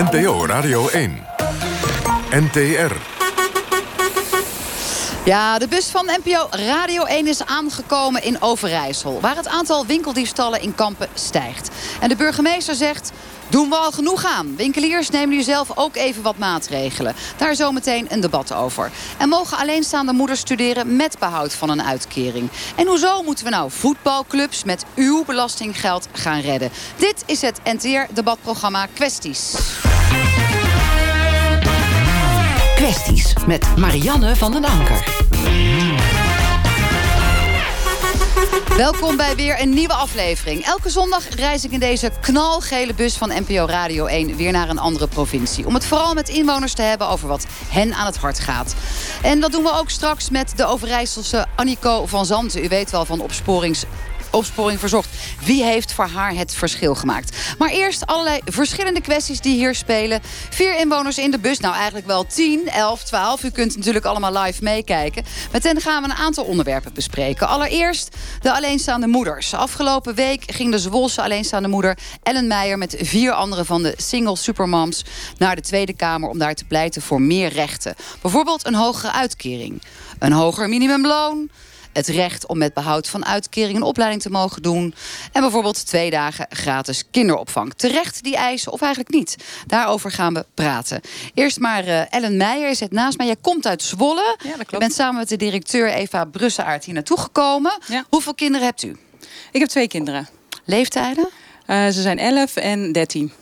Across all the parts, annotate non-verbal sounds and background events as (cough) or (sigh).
NPO Radio 1. NTR. Ja, de bus van NPO Radio 1 is aangekomen in Overijssel... waar het aantal winkeldiefstallen in Kampen stijgt. En de burgemeester zegt... Doen we al genoeg aan? Winkeliers nemen nu zelf ook even wat maatregelen. Daar zometeen een debat over. En mogen alleenstaande moeders studeren met behoud van een uitkering? En hoezo moeten we nou voetbalclubs met uw belastinggeld gaan redden? Dit is het NTR-debatprogramma Kwesties. Kwesties met Marianne van den Anker. Welkom bij weer een nieuwe aflevering. Elke zondag reis ik in deze knalgele bus van NPO Radio 1 weer naar een andere provincie. Om het vooral met inwoners te hebben over wat hen aan het hart gaat. En dat doen we ook straks met de Overijsselse Annico van Zanten. U weet wel van opsporings opsporing verzocht. Wie heeft voor haar het verschil gemaakt? Maar eerst allerlei verschillende kwesties die hier spelen. Vier inwoners in de bus. Nou, eigenlijk wel 10, 11, 12. U kunt natuurlijk allemaal live meekijken. Met hen gaan we een aantal onderwerpen bespreken. Allereerst de alleenstaande moeders. Afgelopen week ging de Zwolse alleenstaande moeder Ellen Meijer... met vier anderen van de single supermoms naar de Tweede Kamer... om daar te pleiten voor meer rechten. Bijvoorbeeld een hogere uitkering. Een hoger minimumloon het recht om met behoud van uitkering een opleiding te mogen doen. En bijvoorbeeld twee dagen gratis kinderopvang. Terecht die eisen of eigenlijk niet? Daarover gaan we praten. Eerst maar uh, Ellen Meijer zit naast mij. Jij komt uit Zwolle. Ja, dat klopt. Je bent samen met de directeur Eva Brusseaert hier naartoe gekomen. Ja. Hoeveel kinderen hebt u? Ik heb twee kinderen. Leeftijden? Uh, ze zijn 11 en 13.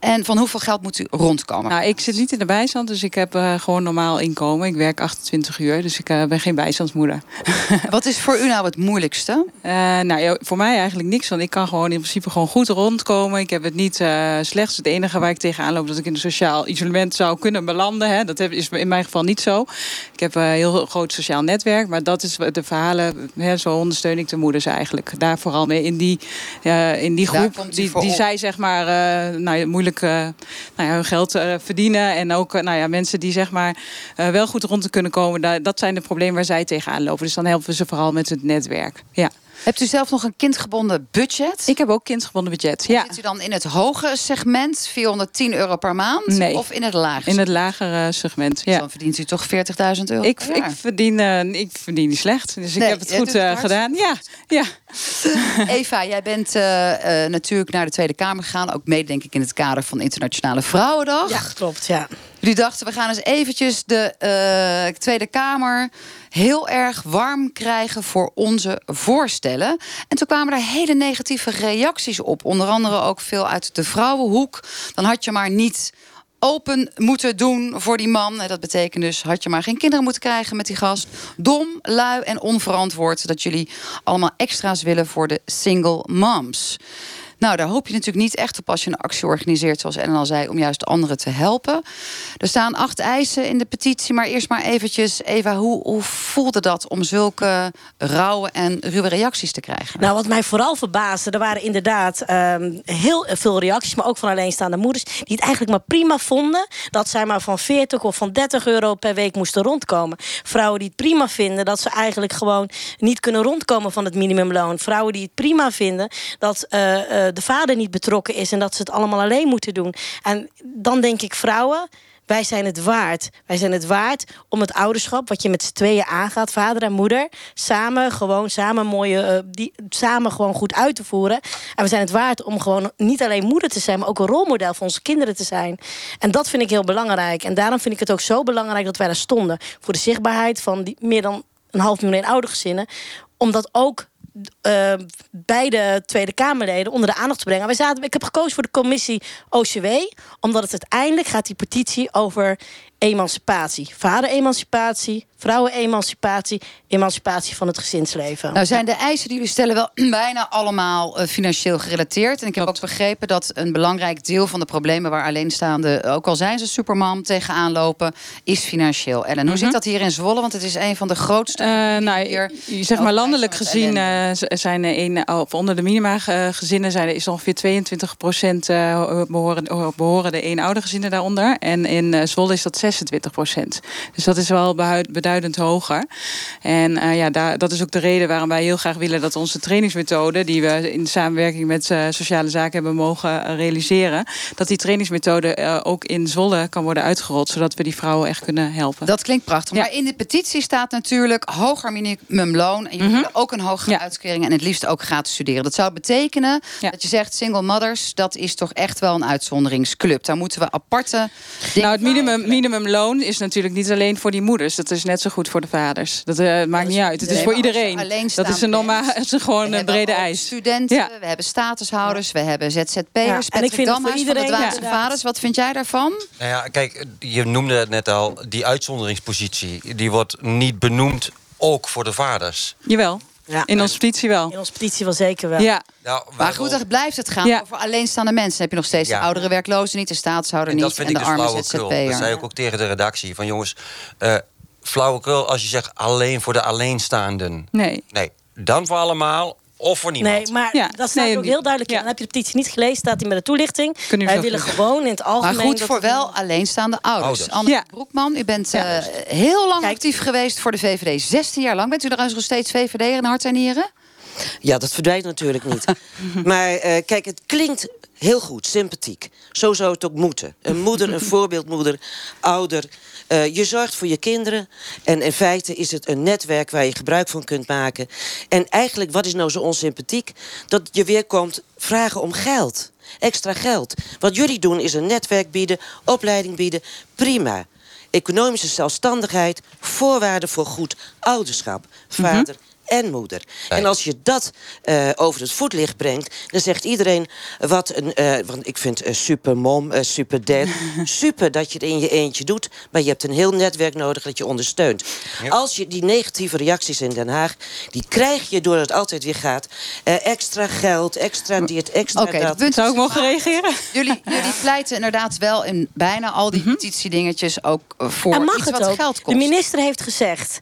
En van hoeveel geld moet u rondkomen? Nou, ik zit niet in de bijstand, dus ik heb uh, gewoon normaal inkomen. Ik werk 28 uur, dus ik uh, ben geen bijstandsmoeder. (laughs) Wat is voor u nou het moeilijkste? Uh, nou, ja, voor mij eigenlijk niks, want ik kan gewoon in principe gewoon goed rondkomen. Ik heb het niet slechts. Het enige waar ik tegenaan loop, dat ik in een sociaal isolement zou kunnen belanden. Hè. Dat is in mijn geval niet zo. Ik heb een heel groot sociaal netwerk, maar dat is de verhalen. Hè, zo ondersteun ik de moeders eigenlijk. Daar vooral mee in die, in die groep. Die, die zij zeg maar, nou moeilijk uh, nou ja, hun geld uh, verdienen. En ook uh, nou ja, mensen die zeg maar wel goed rond te kunnen komen. Dat zijn de problemen waar zij tegenaan lopen. Dus dan helpen ze vooral met het netwerk. Ja. Hebt u zelf nog een kindgebonden budget? Ik heb ook kindgebonden budget, ja. Zit u dan in het hoge segment, 410 euro per maand? Nee. Of in het lage In het lagere segment, ja. Dus dan verdient u toch 40.000 euro ik, ik, verdien, uh, ik verdien niet slecht, dus ik heb het goed uh, gedaan. Ja, ja. (laughs) Eva, jij bent uh, natuurlijk naar de Tweede Kamer gegaan. Ook mee, denk ik, in het kader van Internationale Vrouwendag. Ja, klopt, ja. Jullie dachten, we gaan eens eventjes de Tweede Kamer heel erg warm krijgen voor onze voorstellen. En toen kwamen er hele negatieve reacties op. Onder andere ook veel uit de vrouwenhoek. Dan had je maar niet open moeten doen voor die man. Dat betekent dus, had je maar geen kinderen moeten krijgen met die gast. Dom, lui en onverantwoord dat jullie allemaal extra's willen voor de single moms. Nou, daar hoop je natuurlijk niet echt op als je een actie organiseert, zoals Ellen al zei, om juist anderen te helpen. Er staan acht eisen in de petitie, maar eerst maar eventjes, Eva, hoe, voelde dat om zulke rauwe en ruwe reacties te krijgen? Nou, wat mij vooral verbaasde, er waren inderdaad um, heel veel reacties, maar ook van alleenstaande moeders, die het eigenlijk maar prima vonden dat zij maar van 40 of van 30 euro per week moesten rondkomen. Vrouwen die het prima vinden dat ze eigenlijk gewoon niet kunnen rondkomen van het minimumloon. Vrouwen die het prima vinden dat uh, uh, de vader niet betrokken is en dat ze het allemaal alleen moeten doen. En dan denk ik, vrouwen, wij zijn het waard. Wij zijn het waard om het ouderschap, wat je met z'n tweeën aangaat, vader en moeder, samen gewoon samen mooie, uh, die, samen gewoon goed uit te voeren. En we zijn het waard om gewoon niet alleen moeder te zijn, maar ook een rolmodel voor onze kinderen te zijn. En dat vind ik heel belangrijk. En daarom vind ik het ook zo belangrijk dat wij daar stonden. Voor de zichtbaarheid van die meer dan een half miljoen oude gezinnen. Omdat ook uh, beide Tweede Kamerleden onder de aandacht te brengen. Wij zaten, ik heb gekozen voor de commissie OCW, omdat het uiteindelijk gaat die petitie over emancipatie. Vader-emancipatie, vrouwen-emancipatie, emancipatie van het gezinsleven. Nou zijn de eisen die jullie stellen wel (clears throat) bijna allemaal uh, financieel gerelateerd. En ik heb ook begrepen dat een belangrijk deel van de problemen waar alleenstaande, ook al zijn ze supermam, tegenaan lopen, is financieel. Ellen, hoe mm -hmm. zit dat hier in Zwolle? Want het is een van de grootste. Uh, nou, hier, zeg maar landelijk gezien uh, zijn er een, of onder de minima gezinnen zijn er is ongeveer 22 procent behoren, behoren de eenoudergezinnen daaronder. En in Zwolle is dat 6 26 procent. Dus dat is wel beduidend hoger. En uh, ja, daar, dat is ook de reden waarom wij heel graag willen dat onze trainingsmethode, die we in samenwerking met uh, sociale zaken hebben mogen realiseren, dat die trainingsmethode uh, ook in Zwolle kan worden uitgerold, zodat we die vrouwen echt kunnen helpen. Dat klinkt prachtig. Ja. Maar in de petitie staat natuurlijk hoger minimumloon. En je mm -hmm. ook een hogere ja. uitkering en het liefst ook gratis studeren. Dat zou betekenen ja. dat je zegt single mothers, dat is toch echt wel een uitzonderingsclub. Daar moeten we aparte. Nou, het minimum, minimumloon is natuurlijk niet alleen voor die moeders. Dat is net zo goed voor de vaders. Dat uh, maakt niet uit. Het is voor iedereen. Dat is een normaal, het (laughs) is gewoon een brede eis. Studenten, ja. we hebben statushouders, we hebben ZZP'ers. Ja. En ik vind het voor iedereen van de dwaze vaders. Wat vind jij daarvan? Nou ja, kijk, je noemde het net al. Die uitzonderingspositie, die wordt niet benoemd ook voor de vaders. Jawel. Ja. In onze petitie wel. In onze petitie wel zeker wel. Ja. Nou, maar goed, dan blijft het gaan over alleenstaande mensen. Dan heb je nog steeds de oudere werklozen niet, de staatshouder niet... en de dus arme ZZP'er. Dat zei ik ook tegen de redactie. Van jongens, uh, flauwekul als je zegt alleen voor de alleenstaanden. Nee. Nee, dan voor allemaal of voor niemand. Nee, maar ja. dat staat nee, ook heel duidelijk in. Dan heb je de petitie niet gelezen, staat hij met de toelichting. Wij willen gewoon in het algemeen... Maar goed voor wel alleenstaande ouders. ouders. Anne Broekman, u bent uh, heel lang Kijk, actief geweest voor de VVD. 16 jaar lang. Bent u trouwens nog steeds VVD in hart en nieren? Ja, dat verdwijnt natuurlijk niet. (laughs) maar uh, kijk, het klinkt heel goed, sympathiek. Zo zou het ook moeten. Een moeder, een (laughs) voorbeeldmoeder, ouder. Uh, je zorgt voor je kinderen. En in feite is het een netwerk waar je gebruik van kunt maken. En eigenlijk, wat is nou zo onsympathiek? Dat je weer komt vragen om geld. Extra geld. Wat jullie doen is een netwerk bieden, opleiding bieden. Prima. Economische zelfstandigheid, voorwaarden voor goed ouderschap. Vader, en moeder. En als je dat uh, over het voetlicht brengt... dan zegt iedereen wat een... Uh, want ik vind uh, super mom, super dad... super dat je het in je eentje doet... maar je hebt een heel netwerk nodig dat je ondersteunt. Ja. Als je die negatieve reacties in Den Haag... die krijg je doordat het altijd weer gaat... extra geld, extra dit, extra okay, dat. Punt, Zou ik mogen reageren? Jullie, (laughs) jullie pleiten inderdaad wel in bijna al die mm petitiedingetjes... ook voor en mag iets het wat ook. geld kost. De minister heeft gezegd...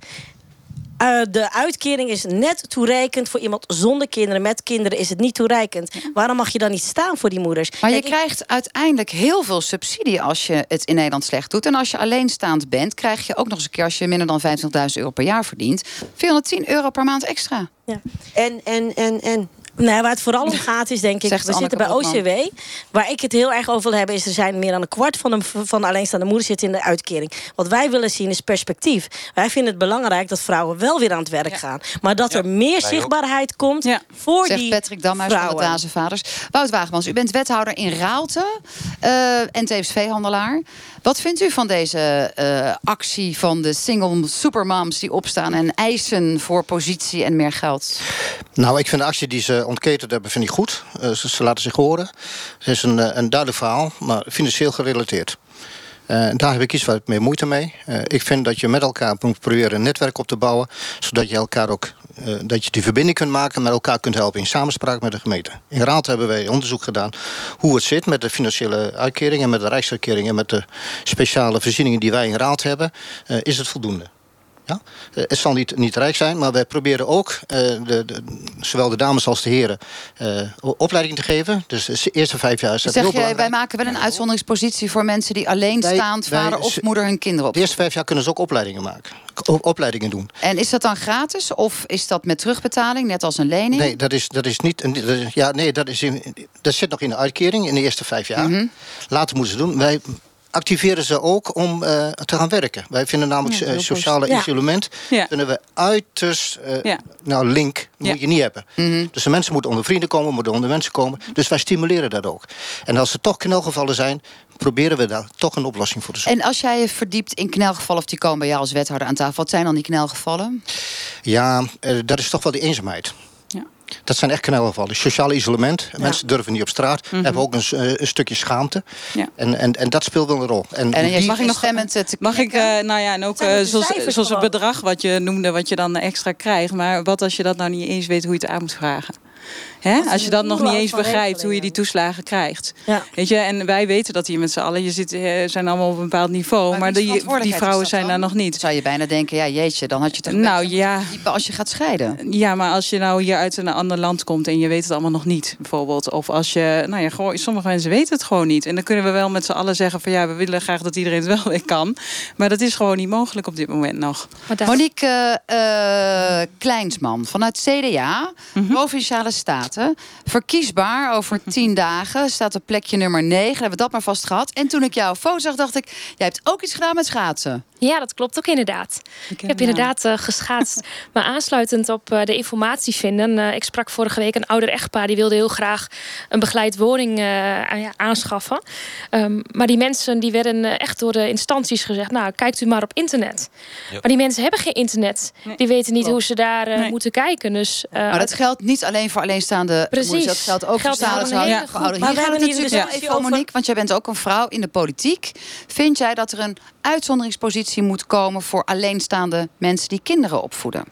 Uh, de uitkering is net toereikend voor iemand zonder kinderen. Met kinderen is het niet toereikend. Waarom mag je dan niet staan voor die moeders? Maar je krijgt uiteindelijk heel veel subsidie als je het in Nederland slecht doet. En als je alleenstaand bent, krijg je ook nog eens een keer... als je minder dan 25.000 euro per jaar verdient... 410 euro per maand extra. Ja. En, en, en, en Nee, waar het vooral om (laughs) gaat is denk ik... we zitten bij OCW. Waar ik het heel erg over wil hebben... is er zijn meer dan een kwart van de, van de alleenstaande moeders zitten in de uitkering. Wat wij willen zien is perspectief. Wij vinden het belangrijk dat vrouwen wel weer aan het werk gaan. Maar dat er meer zichtbaarheid komt ja. voor Zegt die Patrick Damhuis vrouwen. van de Vaders. Wout Wagemans, u bent wethouder in Raalte. Uh, en tevens veehandelaar. Wat vindt u van deze uh, actie van de single supermoms die opstaan en eisen voor positie en meer geld? Nou, ik vind de actie die ze ontketend hebben, vind ik goed. Uh, ze, laten zich horen. Het is een, een duidelijk verhaal, maar financieel gerelateerd. Daar heb ik iets wat meer moeite mee. Ik vind dat je met elkaar moet proberen een netwerk op te bouwen, zodat je elkaar ook uh, dat je die verbinding kunt maken, met elkaar kunt helpen in samenspraak met de gemeente. In Raad hebben wij onderzoek gedaan hoe het zit met de financiële uitkeringen, met de rijksuitkering en met de speciale voorzieningen die wij in Raad hebben. is het voldoende? Ja? Uh, het zal niet, niet rijk zijn, maar wij proberen ook, uh, de, de, zowel de dames als de heren, uh, opleiding te geven. Dus de eerste vijf jaar is dat zeg heel je, Wij maken wel een uitzonderingspositie voor mensen die alleenstaand wij, vader of moeder hun kinderen op. De eerste vijf jaar kunnen ze ook opleidingen maken. Opleidingen doen. En is dat dan gratis of is dat met terugbetaling, net als een lening? Nee, dat is, dat is niet. Ja, nee, dat, is in, dat zit nog in de uitkering in de eerste vijf jaar. Mm -hmm. Later moeten ze doen. Wij activeren ze ook om uh, te gaan werken. Wij vinden namelijk ja, sociale ja. isolement ja. vinden we uiterst uh, nou link moet je niet hebben. Mm -hmm. Dus de mensen moeten onder vrienden komen, moeten onder mensen komen. Dus wij stimuleren dat ook. En als er toch knelgevallen zijn, proberen we daar toch een oplossing voor te zoeken. En als jij je verdiept in knelgevallen, of die komen bij jou als wethouder aan tafel, wat zijn dan die knelgevallen? Ja, uh, dat is toch wel die eenzaamheid. Dat zijn echt knelgevallen. Sociaal isolement. Ja. Mensen durven niet op straat. Mm -hmm. Hebben ook een, een, stukje schaamte. Ja. En, en, en dat speelt wel een rol. En, en die, mag ik nog stemmend te Mag ik, uh, nou ja, en ook uh, zoals, zoals het bedrag wat je noemde, wat je dan extra krijgt. Maar wat als je dat nou niet eens weet hoe je het aan moet vragen? Hè? Als je dan nog niet eens begrijpt hoe je die toeslagen krijgt. Ja. Weet je, en wij weten dat hier met z'n allen, je zit, eh, zijn allemaal op een bepaald niveau. Maar, die, die vrouwen dat zijn daar nog niet. Zou je bijna denken, ja jeetje, dan had je toch Nou, ja. als je gaat scheiden. Ja, maar als je nou hier uit een ander land komt en je weet het allemaal nog niet, bijvoorbeeld. Of als je, nou ja, gewoon, sommige mensen weten het gewoon niet. En dan kunnen we wel met z'n allen zeggen van ja, we willen graag dat iedereen het wel weer kan. Maar dat is gewoon niet mogelijk op dit moment nog. Monique eh, Kleinsman vanuit CDA, Mhm. Provinciale Verkiesbaar over tien dagen. Staat op plekje nummer 9. Hebben we dat maar vast gehad. En toen ik jouw foto zag, dacht ik... jij hebt ook iets gedaan met schaatsen. Ja, dat klopt ook inderdaad. Ik heb inderdaad eh, geschaatst. (laughs) maar aansluitend op eh, de informatie vinden. eh, ik sprak vorige week een ouder echtpaar. Die wilde heel graag een begeleid woning eh, aanschaffen. Ehm, maar die mensen die werden echt door de instanties gezegd... nou, kijkt u maar op internet. Ja. Maar die mensen hebben geen internet. Nee, Die weten niet klopt. hoe ze daar Nee. moeten kijken. Dus, eh, Maar dat geldt niet alleen voor alleenstaande Precies. moeders. Dat geldt ook Geldt voor groep. Hier Maar gaan we het hebben natuurlijk discussie even Monique. Want jij bent ook een vrouw in de politiek. Vind jij dat er een uitzonderingspositie moet komen... voor alleenstaande mensen die kinderen opvoeden?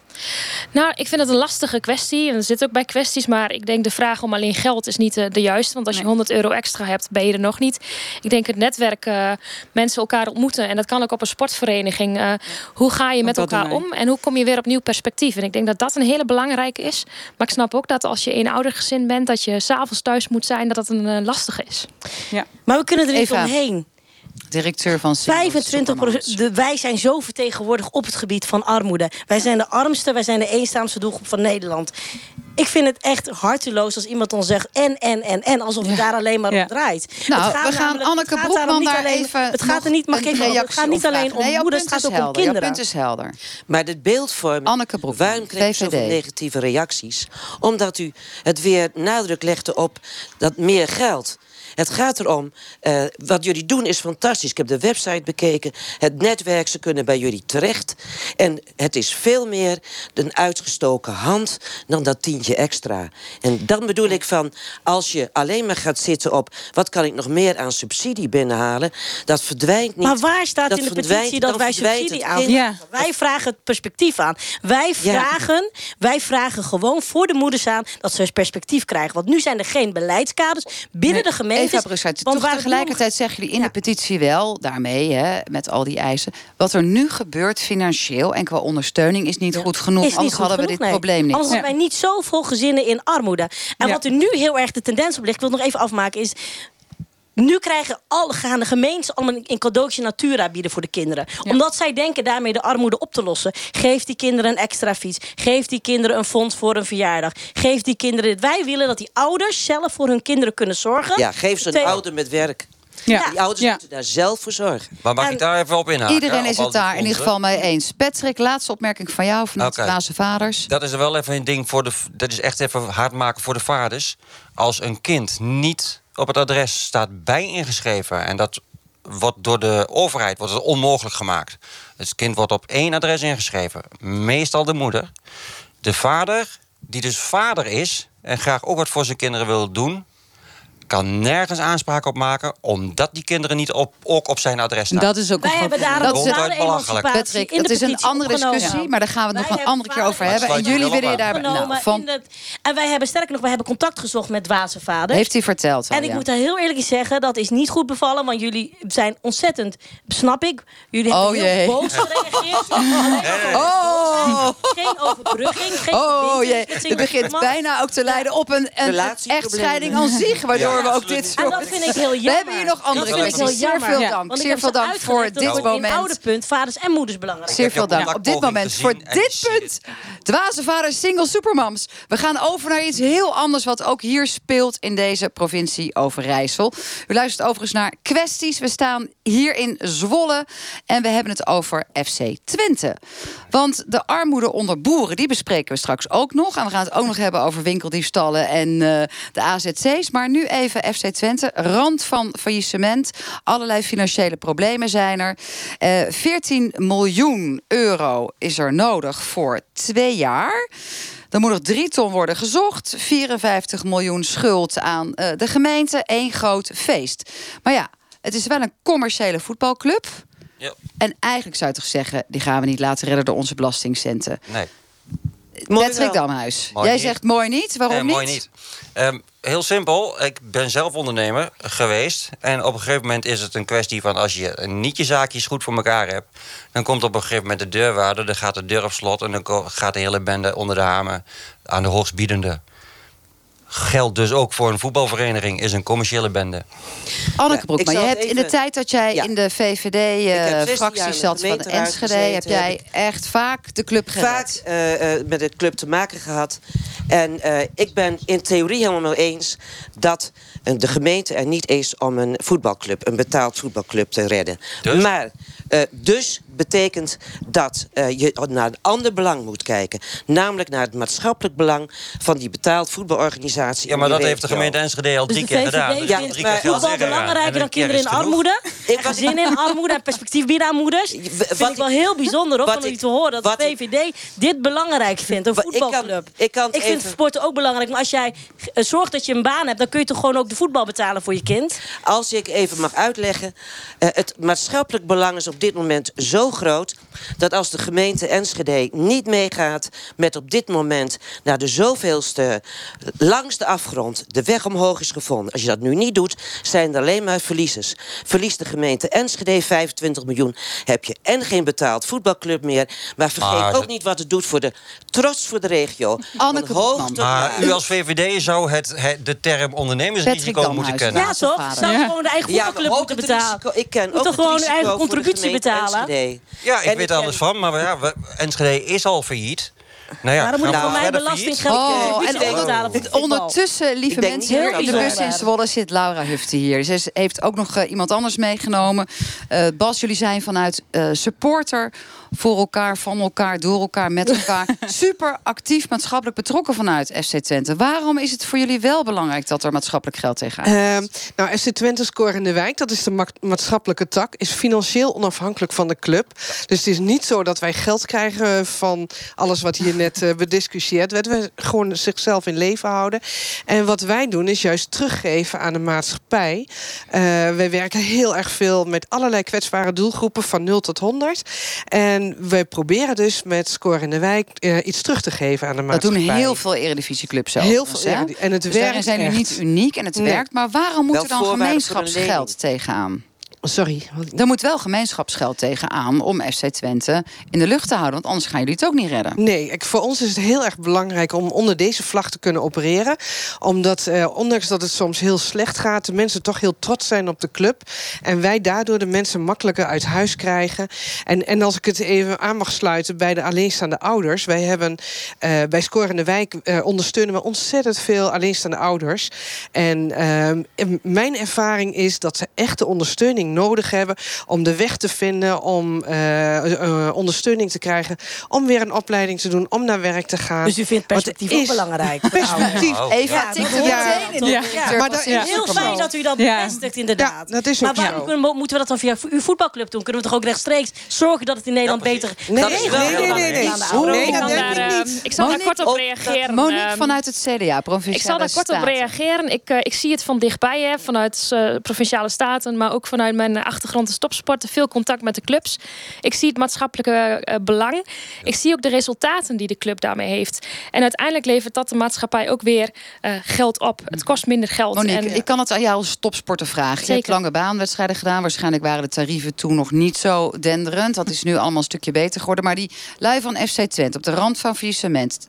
Nou, ik vind het een lastige kwestie. En er zit ook bij kwesties. Maar ik denk de vraag om alleen geld is niet eh, de juiste. Want als je 100 euro extra hebt, ben je er nog niet. Ik denk het netwerk, eh, mensen elkaar ontmoeten. En dat kan ook op een sportvereniging. Eh, hoe ga je met dat elkaar om? En hoe kom je weer op nieuw perspectief? En ik denk dat dat een hele belangrijke is. Maar ik snap ook dat als je een oudergezin bent... dat je s'avonds thuis moet zijn, dat dat een lastige is. Maar we kunnen er niet Eva. omheen. Directeur van Singles 25 Supermoms. de, wij zijn zo vertegenwoordigd op het gebied van armoede. Wij zijn de armste, wij zijn de eenzaamste doelgroep van Nederland. Ik vind het echt harteloos als iemand ons zegt en, en, en, en. Alsof het daar alleen maar Ja. om draait. Nou, Het gaat we gaan namelijk- Anneke het gaat daarom Broekman niet daar alleen- even Het gaat er niet, een even, het gaat niet alleen om Nee, moeders, het punt gaat is ook om helder. Kinderen. punt is helder. Maar de beeldvorming, Anneke Broekman, waarom krijg je zoveel negatieve reacties? Omdat u het weer nadruk legde op dat meer geld. Het gaat erom, eh, wat jullie doen is fantastisch. Ik heb de website bekeken, het netwerk, ze kunnen bij jullie terecht. En het is veel meer een uitgestoken hand dan dat tientje extra. En dan bedoel ik van, als je alleen maar gaat zitten op... wat kan ik nog meer aan subsidie binnenhalen, dat verdwijnt niet. Maar waar staat Dat in de petitie dat wij subsidie aan? Ja. Wij vragen het perspectief aan. Wij Ja. vragen, wij vragen gewoon voor de moeders aan dat ze perspectief krijgen. Want nu zijn er geen beleidskaders binnen de gemeentes. Eva want tegelijkertijd zeggen jullie in Ja. de petitie wel, daarmee, hè, met al die eisen... wat er nu gebeurt financieel en qua ondersteuning is niet goed genoeg. Niet anders goed hadden we genoeg, dit nee. probleem niet. Anders hebben wij niet zoveel gezinnen in armoede. En wat er nu heel erg de tendens op ligt, ik wil het nog even afmaken, is. Nu krijgen alle, gaan de gemeentes allemaal een cadeautje Natura bieden voor de kinderen. Omdat zij denken daarmee de armoede op te lossen. Geef die kinderen een extra fiets. Geef die kinderen een fonds voor een verjaardag. Geef die kinderen dit. Wij willen dat die ouders zelf voor hun kinderen kunnen zorgen. Ja, geef ze een ouder met werk. Ja. Die ouders Ja. moeten daar zelf voor zorgen. Maar mag En ik daar even op inhaken? Iedereen is het daar in ieder geval mee eens. Patrick, laatste opmerking van jou vanuit Oké. de Dwaze Vaders. Dat is wel even een ding voor de. Dat is echt even hard maken voor de vaders. Als een kind niet op het adres staat bij ingeschreven en dat wordt door de overheid wordt onmogelijk gemaakt. Het kind wordt op één adres ingeschreven, meestal de moeder. De vader, die dus vader is en graag ook wat voor zijn kinderen wil doen, kan nergens aanspraak op maken, omdat die kinderen niet op, ook op zijn adres staan. Dat is ook een Wij groot hebben daarom Dat is belachelijk. Patrick, dat is een andere discussie, maar daar gaan we het nog een andere keer over hebben. En je jullie willen aan. daar... Nou, van, het- en wij hebben sterker nog, wij hebben contact gezocht met dwaze vaders. heeft hij verteld al, En ik ja. moet daar heel eerlijk zeggen, dat is niet goed bevallen. Want jullie zijn ontzettend, snap ik. Jullie hebben Oh, heel jee. boos gereageerd. (laughs) Oh! Geen overbrugging, geen Oh jee, het begint bijna ook te leiden op een, een echtscheiding aan zich. Waardoor We ook dit En soort... dat vind ik heel jammer. We hebben hier nog andere kwesties. heel Zeer jammer. veel dank. Zeer veel dank voor dit moment. ouderpunt vaders en moeders belangrijk. Zeer veel dank. Op dit moment voor en dit punt. Dwaze vader, single supermams. We gaan over naar iets heel anders wat ook hier speelt in deze provincie Overijssel. U luistert overigens naar kwesties. We staan hier in Zwolle en we hebben het over FC Twente. Want de armoede onder boeren, die bespreken we straks ook nog. En we gaan het ook nog hebben over winkeldiefstallen en eh, de AZC's. Maar nu even FC Twente. Rand van faillissement. Allerlei financiële problemen zijn er. Eh 14 miljoen euro is er nodig voor twee jaar. Er moet nog drie ton worden gezocht. 54 miljoen schuld aan eh, de gemeente. Eén groot feest. Maar ja, het is wel een commerciële voetbalclub. Ja. En eigenlijk zou je toch zeggen... die gaan we niet laten redden door onze belastingcenten. Nee. Mooi Patrick. Damhuis. Mooi Jij niet. zegt mooi niet. Waarom Nee, niet? mooi niet. Ehm, heel simpel. Ik ben zelf ondernemer geweest. En op een gegeven moment is het een kwestie van... als je niet je zaakjes goed voor elkaar hebt... dan komt op een gegeven moment de deurwaarder... dan gaat de deur op slot... en dan gaat de hele bende onder de hamer aan de hoogstbiedende. Geldt dus ook voor een voetbalvereniging. Is een commerciële bende. Anneke Ja, Broek, ik maar je hebt in de tijd dat jij Ja. in de heb 16 jaar in VVD-fractie de zat van Enschede... heb jij heb echt vaak de club gered. vaak eh, eh, met de club te maken gehad. En eh, ik ben in theorie helemaal mee eens dat eh, de gemeente er niet is om een voetbalclub, een betaald voetbalclub te redden. Dus? Maar eh, dus betekent dat eh, je naar een ander belang moet kijken. Namelijk naar het maatschappelijk belang van die betaald voetbalorganisatie. Ja, maar dat heeft de gemeente Enschede al Dus drie de keer VVD gedaan. vindt Dus drie maar keer voetbal belangrijker dan kinderen in armoede. Ik was- in armoede en perspectief bieden aan moeders. (laughs) W- Vind wat ik wel ik- heel bijzonder hoor, ik- jullie te horen dat de ik- VVD dit belangrijk vindt, een Wa- ik kan- voetbalclub. ik kan het vind even- sporten ook belangrijk, maar als jij eh, zorgt dat je een baan hebt, dan kun je toch gewoon ook de voetbal betalen voor je kind. Als ik even mag uitleggen. eh, het maatschappelijk belang is op dit moment zo groot. dat als de gemeente Enschede niet meegaat. met op dit moment naar de zoveelste. langs de afgrond de weg omhoog is gevonden. Als je dat nu niet doet, zijn er alleen maar verliezers. Verliest de gemeente Enschede 25 miljoen. heb je en geen betaald voetbalclub meer. Maar vergeet Maar ook dat- niet wat het doet voor de trots voor de regio. Anneke hoog Maar u als VVD zou het, het- de term ondernemersrisico moeten kennen. Ja, toch? Zou Ja. gewoon de eigen voetbalclub moeten betalen. risico- Ik ken Moet ook toch het gewoon eigen contributie betalen? Enschede. Ja, ik En weet er alles van, maar ja, we- Enschede is al failliet. Nou ja, Maar dan moet we voor mij belastinggeld Oh, contributie en. Ondertussen, lieve mensen, in de bus in. Zwolle zit Laura Hufte hier. Ze heeft ook nog eh, iemand anders meegenomen. Eh, Bas, jullie zijn vanuit eh, supporter voor elkaar, van elkaar, door elkaar, met elkaar. (laughs) Super actief maatschappelijk betrokken vanuit FC Twente. Waarom is het voor jullie wel belangrijk dat er maatschappelijk geld tegenaan gaat? Ehm, nou, FC Twente Score in de Wijk, dat is de ma- maatschappelijke tak, is financieel onafhankelijk van de club. Dus het is niet zo dat wij geld krijgen van alles wat hier net eh, bediscussieerd werd. We gewoon zichzelf in leven houden. En wat wij doen is juist teruggeven aan de maatschappij. Eh, wij werken heel erg veel met allerlei kwetsbare doelgroepen van 0 tot 100. En wij proberen dus met Score in de Wijk eh, iets terug te geven aan de Dat maatschappij. doen heel veel eredivisieclubs zelf. Heel veel, ja, en het dus werkt zijn echt. niet uniek en het Nee. werkt. Maar waarom moet Wel er dan gemeenschapsgeld tegenaan? Sorry. Er moet wel gemeenschapsgeld tegenaan om FC Twente in de lucht te houden. Want anders gaan jullie het ook niet redden. Nee, ik, voor ons is het heel erg belangrijk om onder deze vlag te kunnen opereren. Omdat, eh, ondanks dat het soms heel slecht gaat, de mensen toch heel trots zijn op de club. En wij daardoor de mensen makkelijker uit huis krijgen. En, en als ik het even aan mag sluiten bij de alleenstaande ouders. Wij hebben eh, bij Score in de Wijk eh, ondersteunen we ontzettend veel alleenstaande ouders. En ehm, mijn ervaring is dat ze echte ondersteuning nodig hebben om de weg te vinden, om eh, eh, ondersteuning te krijgen, om weer een opleiding te doen, om naar werk te gaan. Dus u vindt perspectief het ook is belangrijk? (laughs) Perspectief. Oh, Eva Ja, de Ja. directeur Maar dat- Cirkel Heel fijn dat u dat Ja. bevestigt, inderdaad. Ja, dat is maar waarom kunnen, moeten we dat dan via uw voetbalclub doen? Kunnen we toch ook rechtstreeks zorgen dat het in Nederland Ja, beter. Nee, Dat is nee, wel nee, nee, nee, nee. dat denk ik niet. ik zal daar kort op reageren. Monique Ehm, vanuit het CDA, Provinciale ik zal daar kort op reageren. Ik, eh, ik zie het van dichtbij, hè, vanuit eh, provinciale staten, maar ook vanuit mijn achtergrond in topsporten. Veel contact met de clubs. Ik zie het maatschappelijke eh, belang. Ik zie ook de resultaten die de club daarmee heeft. En uiteindelijk levert dat de maatschappij ook weer eh, geld op. Het kost minder geld. Monique, en, ik kan het aan jou als topsporter vragen. Je hebt lange baanwedstrijden gedaan. Waarschijnlijk waren de tarieven toen nog niet zo denderend. Dat is nu allemaal een stukje beter geworden. Maar die lui van FC Twente op de rand van faillissement.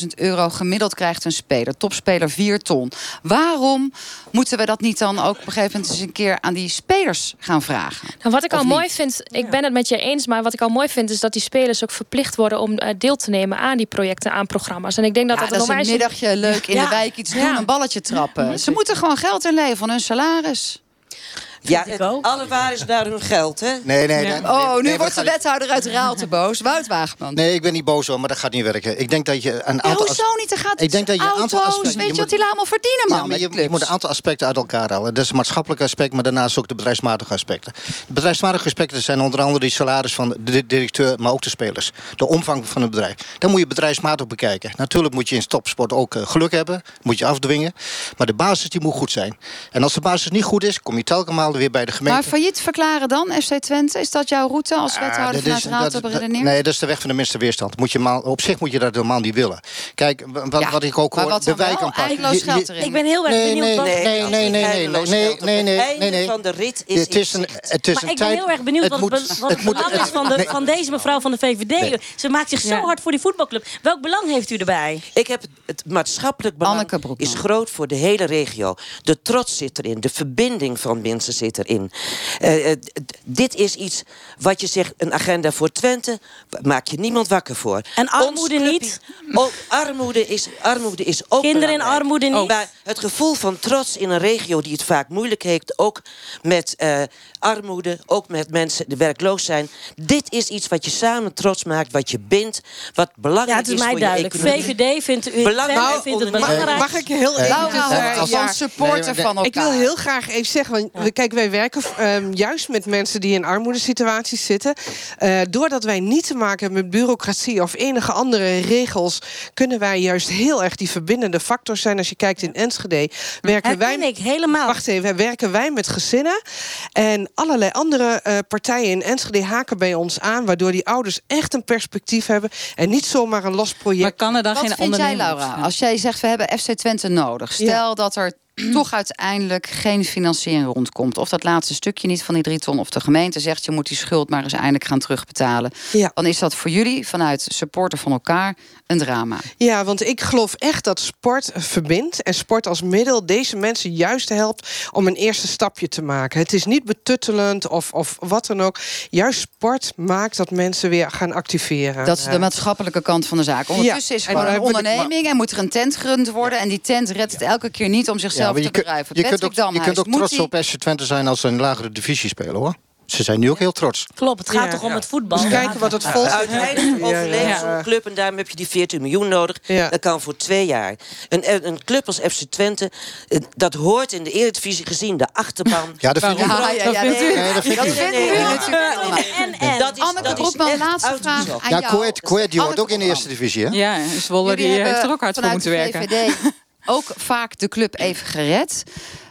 235.000 euro gemiddeld krijgt een speler. Topspeler 4 ton. Waarom moeten we dat niet dan ook op een gegeven moment eens een keer aan die spelers gaan vragen? Nou, wat ik Of al niet? mooi vind, ik ben het met je eens, maar wat ik al mooi vind is dat die spelers ook verplicht worden om eh, deel te nemen aan die projecten, aan programma's. En ik denk dat Ja, dat, dat is een middagje leuk in Ja. de wijk iets doen, Ja. een balletje trappen. Ze moeten gewoon geld inleveren van hun salaris. Ja, ik het, ook. alle waar is daar hun geld, hè? Nee, nee, nee. Oh, nu nee, wordt de wethouder uit Raalte boos. Wout Wageman. Nee, ik ben niet boos hoor, maar dat gaat niet werken. Ik denk dat je een Ja, aantal... hoezo niet? Er gaat Ik denk dat je een aantal auto's, aspecten- weet je je wat moet- die allemaal verdienen, man, Ja, maar je, moet een aantal aspecten uit elkaar halen. Dat is het maatschappelijke aspect, maar daarnaast ook de bedrijfsmatige aspecten. De bedrijfsmatige aspecten zijn onder andere die salaris van de di- directeur, maar ook de spelers. De omvang van het bedrijf. Dan moet je bedrijfsmatig bekijken. Natuurlijk moet je in topsport ook eh, geluk hebben, moet je afdwingen. Maar de basis die moet goed zijn. En als de basis niet goed is, kom je telkens weer bij de gemeente. Maar failliet verklaren dan, FC Twente? Is dat jouw route als Ah, wethouder vanuit is- Raad redeneerd? Nee, dat is de weg van de minste weerstand. Moet je maar, op zich moet je dat helemaal niet willen. Kijk, wat, Ja, wat ik ook hoor, wat de wijkaanpak. Ik ben heel erg Nee, benieuwd. nee, wat- nee, nee, nee, nee, nee, het nee, einde nee, nee. van de rit is Het is een, inzicht. het is Maar een ik ben heel erg benieuwd wat, moet- het wat belang is van, de, deze mevrouw van de VVD. Nee. Ze maakt zich zo hard voor die voetbalclub. Welk belang heeft u erbij? Ik heb het, maatschappelijk belang Anneke Broekman. is groot voor de hele regio. De trots zit erin, de verbinding van mensen zit erin. Eh, eh, dit is iets wat je zegt, een agenda voor Twente, maak je niemand wakker voor. En armoede clubje- niet? Oh, armoede, is, armoede is ook Kinderen in armoede niet? Maar het gevoel van trots in een regio die het vaak moeilijk heeft, ook met eh, armoede, ook met mensen die werkloos zijn. Dit is iets wat je samen trots maakt, wat je bindt, wat belangrijk Ja, het is mij voor duidelijk. je economie. VVD vindt, u, Belangrijk vindt het belangrijk. Mag ik heel ja. van supporter Nee, van elkaar. Ik wil heel graag even zeggen, want we, kijk, wij werken ehm, juist met mensen die in armoedesituaties zitten. Eh, doordat wij niet te maken hebben met bureaucratie of enige andere regels, kunnen wij juist heel erg die verbindende factor zijn. Als je kijkt in Enschede, werken Herken wij. ik helemaal. Wacht even, werken wij met gezinnen. En allerlei andere eh, partijen in Enschede haken bij ons aan, waardoor die ouders echt een perspectief hebben en niet zomaar een los project. Maar kan er dan Wat geen vind jij, Laura? Als jij zegt, we hebben FC Twente nodig. Stel dat er (clears throat) toch uiteindelijk geen financiering rondkomt. Of dat laatste stukje niet van die drie ton. Of de gemeente zegt, je moet die schuld maar eens eindelijk gaan terugbetalen. Ja. Dan is dat voor jullie, vanuit supporter van elkaar, een drama. Ja, want ik geloof echt dat sport verbindt. En sport als middel deze mensen juist helpt om een eerste stapje te maken. Het is niet betuttelend of, of wat dan ook. Juist sport maakt dat mensen weer gaan activeren. Dat is de maatschappelijke kant van de zaak. Ondertussen is gewoon een onderneming en moet er een tent gerund worden. En die tent redt het elke keer niet om zichzelf maar je, te kunt- bedrijven. je kunt Patrick ook, je kunt ook trots op SC Twente zijn als ze een lagere divisie spelen hoor. Ze zijn nu ook heel trots. Klopt, het gaat Ja. toch om het voetbal. Dus kijken wat het volgt. Uiteindelijk Ja, overleeft ja. zo'n club en daarom heb je die 14 miljoen nodig. Ja. Dat kan voor twee jaar. Een, een club als FC Twente, eh, dat hoort in de Eredivisie gezien, de achterban. Ja, dat vind ik Ja, ja, ja, nee. Nee, dat vind ik niet. En, en. Dat is, Anneke dat is Broekman, echt laatste vraag aan Ja, jou. Coët die hoort ook in de eerste divisie hè? Ja, Zwolle die hebben heeft er ook hard voor moeten werken. (laughs) Ook vaak de club even gered.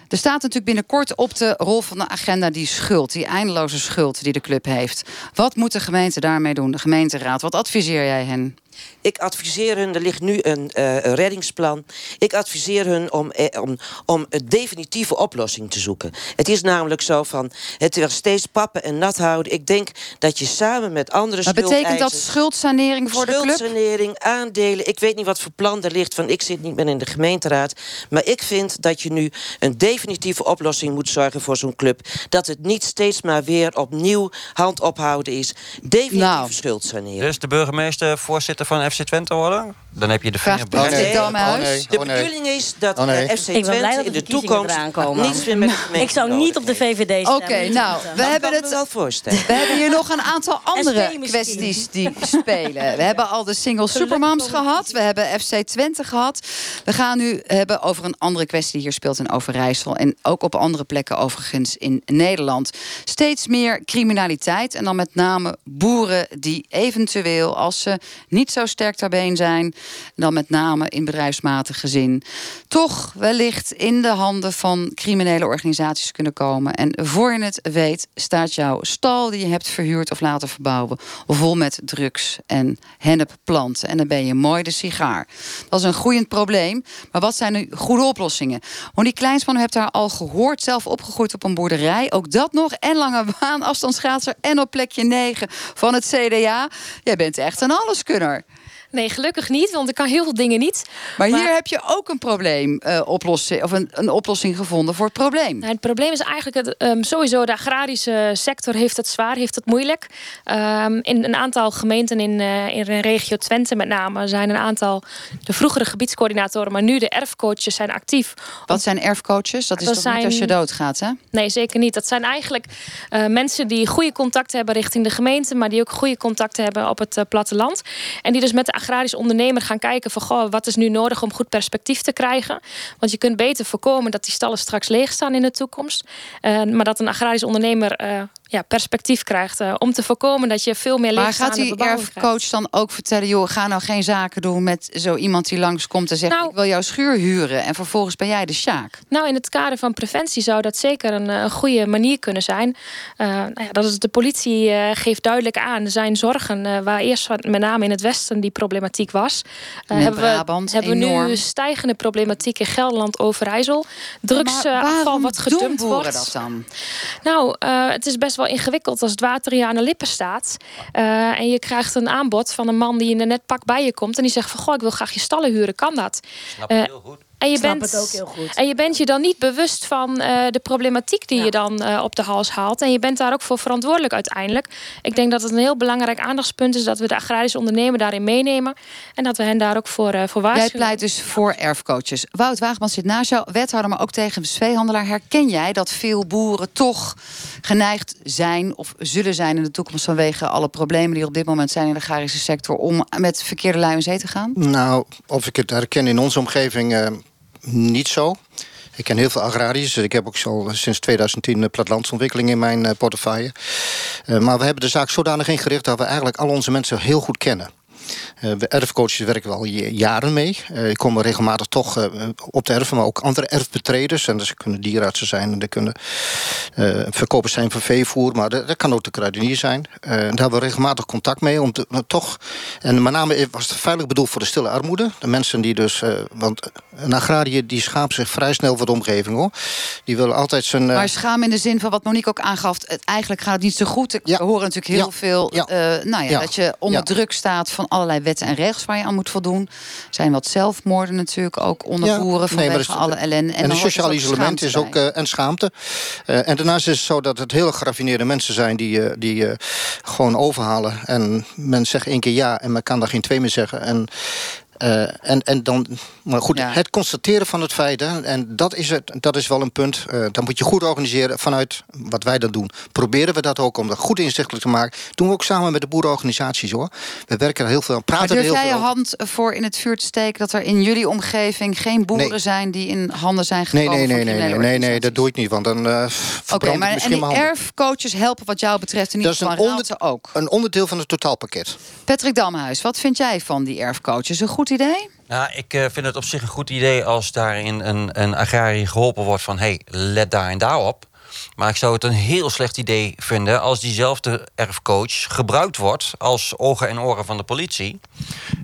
Er staat natuurlijk binnenkort op de rol van de agenda die schuld, die eindeloze schuld die de club heeft. Wat moet de gemeente daarmee doen, de gemeenteraad? Wat adviseer jij hen? Ik adviseer hun, er ligt nu een, eh, een reddingsplan. Ik adviseer hun om, eh, om, om een definitieve oplossing te zoeken. Het is namelijk zo van het weer steeds pappen en nat houden. Ik denk dat je samen met andere Maar betekent dat schuldsanering voor de club? Schuldsanering, aandelen. Ik weet niet wat voor plan er ligt. Van ik zit niet meer in de gemeenteraad. Maar ik vind dat je nu een definitieve oplossing moet zorgen voor zo'n club. Dat het niet steeds maar weer opnieuw hand ophouden is. Definitieve Nou. schuldsanering. Dus de burgemeester voorzitter van FC Twente worden? Dan heb je de vinger nee. Oh, nee. De Oh, nee. bedoeling is dat Oh, nee. FC Twente dat in de de toekomst komen. niets meer met de Ik zou niet op de. VVD stemmen. Oké, nou, we Dat hebben het wel voorstellen. We hebben hier nog een aantal (laughs) andere kwesties die spelen. We hebben al de single supermoms gehad. We hebben FC Twente gehad. We gaan nu hebben over een andere kwestie die hier speelt in Overijssel. En ook op andere plekken overigens in Nederland. Steeds meer criminaliteit. En dan met name boeren die eventueel, als ze niet zo sterk ter been zijn... dan met name in bedrijfsmatig gezin... toch wellicht in de handen van criminele organisaties kunnen komen. En voor je het weet staat jouw stal die je hebt verhuurd of laten verbouwen... vol met drugs en hennepplanten. En dan ben je mooi de sigaar. Dat is een groeiend probleem. Maar wat zijn nu goede oplossingen? Monique Kleinsman, u hebt daar al gehoord. Zelf opgegroeid op een boerderij. Ook dat nog. En lange baan, afstandsschaatser. En op plekje 9 van het CDA. Jij bent echt een alleskunner. Nee, gelukkig niet, want ik kan heel veel dingen niet. Maar, hier heb je ook een probleem eh, oplossen, of een, een oplossing gevonden voor het probleem. Nou, het probleem is eigenlijk het, ehm, sowieso de agrarische sector heeft het zwaar, heeft het moeilijk. Ehm, in een aantal gemeenten in, eh, in de regio Twente met name zijn een aantal de vroegere gebiedscoördinatoren, maar nu de erfcoaches zijn actief. Wat zijn erfcoaches? Dat is Dat toch niet als je doodgaat, hè? Nee, zeker niet. Dat zijn eigenlijk eh, mensen die goede contacten hebben richting de gemeente, maar die ook goede contacten hebben op het platteland. En die dus met de agrarisch ondernemer gaan kijken van goh, wat is nu nodig om goed perspectief te krijgen. Want je kunt beter voorkomen dat die stallen straks leeg staan in de toekomst. Eh, maar dat een agrarisch ondernemer eh, ja, perspectief krijgt. eh, om te voorkomen dat je veel meer Maar gaat die erfcoach dan ook vertellen... joh, ga nou geen zaken doen met zo iemand die langskomt en zegt... Nou- ik wil jouw schuur huren en vervolgens ben jij de sjaak. Nou, in het kader van preventie zou dat zeker een, eh, een goede manier kunnen zijn. Eh, nou ja, dat is de politie geeft duidelijk aan. Er zijn zorgen waar eerst met name in het westen die problematiek was. Hebben Brabant, we, hebben we nu stijgende problematiek in Gelderland, Overijssel. Drugsafval waarom wat doen gedumpt boeren wordt. dat dan? Nou, het is best wel ingewikkeld als het water je aan de lippen staat. eh, en je krijgt een aanbod van een man die in een net pak bij je komt. En die zegt van, goh, ik wil graag je stallen huren. Kan dat? Snap Eh, heel goed. En je, bent, het ook heel goed. en je bent je dan niet bewust van eh, de problematiek die je dan eh, op de hals haalt. En je bent daar ook voor verantwoordelijk uiteindelijk. Ik denk dat het een heel belangrijk aandachtspunt is dat we de agrarische ondernemer daarin meenemen. En dat we hen daar ook voor, eh voor Jij waarschuwen. pleit dus voor erfcoaches. Wout Waagman zit naast jou, wethouder, maar ook tegen de veehandelaar. Herken jij dat veel boeren toch geneigd zijn of zullen zijn in de toekomst vanwege alle problemen die er op dit moment zijn in de agrarische sector om met verkeerde lui in zee te gaan? Nou, of ik het herken in onze omgeving eh, niet zo. Ik ken heel veel agrariërs. dus Ik heb ook al sinds 2010 eh, plattelandsontwikkeling in mijn eh, portefeuille. Eh, maar we hebben de zaak zodanig ingericht dat we eigenlijk al onze mensen heel goed kennen. Eh, we erfcoaches werken we al jaren mee. Eh ik kom regelmatig toch eh, op de erven, maar ook andere erfbetreders. En dat kunnen dierenartsen zijn, en dat kunnen verkopers zijn van veevoer, maar dat, dat kan ook de kruidenier zijn. Daar hebben we regelmatig contact mee om te, toch. En met name was het veilig bedoeld voor de stille armoede. De mensen die dus. want een agrariër die schaamt zich vrij snel voor de omgeving hoor. Die willen altijd zijn. Maar schaam in de zin van wat Monique ook aangaf. Het, eigenlijk gaat het niet zo goed. We horen natuurlijk heel Ja. veel. Ja. nou ja. Dat je onder druk staat van allerlei wetten en regels waar je aan moet voldoen. Er zijn wat zelfmoorden natuurlijk ook onder Ja, boeren vanwege is- alle ellende. En, het hoort sociaal dus isolement is ook bij. eh, en schaamte. Eh, en daarnaast is het zo dat het heel geraffineerde mensen zijn die, eh, die gewoon overhalen. En men zegt één keer ja en men kan daar geen twee meer zeggen. En, eh, en, en dan, maar goed, Ja. het constateren van het feit, hè, en dat is, het, dat is wel een punt. eh dat moet je goed organiseren vanuit wat wij dan doen. Proberen we dat ook om dat goed inzichtelijk te maken. Doen we ook samen met de boerenorganisaties hoor. We werken er heel veel aan, Maar praten er durf heel jij je veel hand voor in het vuur te steken dat er in jullie omgeving geen boeren Nee. zijn die in handen zijn gekomen nee, nee, nee, nee, nee, nee, dat doe ik niet, want dan Oké, verbrand ik maar en die erfcoaches helpen wat jou betreft in Dat ieder is geval ook. een onderdeel van het totaalpakket. Patrick Damhuis, wat vind jij van die erfcoaches? Een goed idee? Nou, ik eh, vind het op zich een goed idee als daarin een, een agrariër geholpen wordt van... hé, hey, let daar en daar op. Maar ik zou het een heel slecht idee vinden als diezelfde erfcoach gebruikt wordt als ogen en oren van de politie.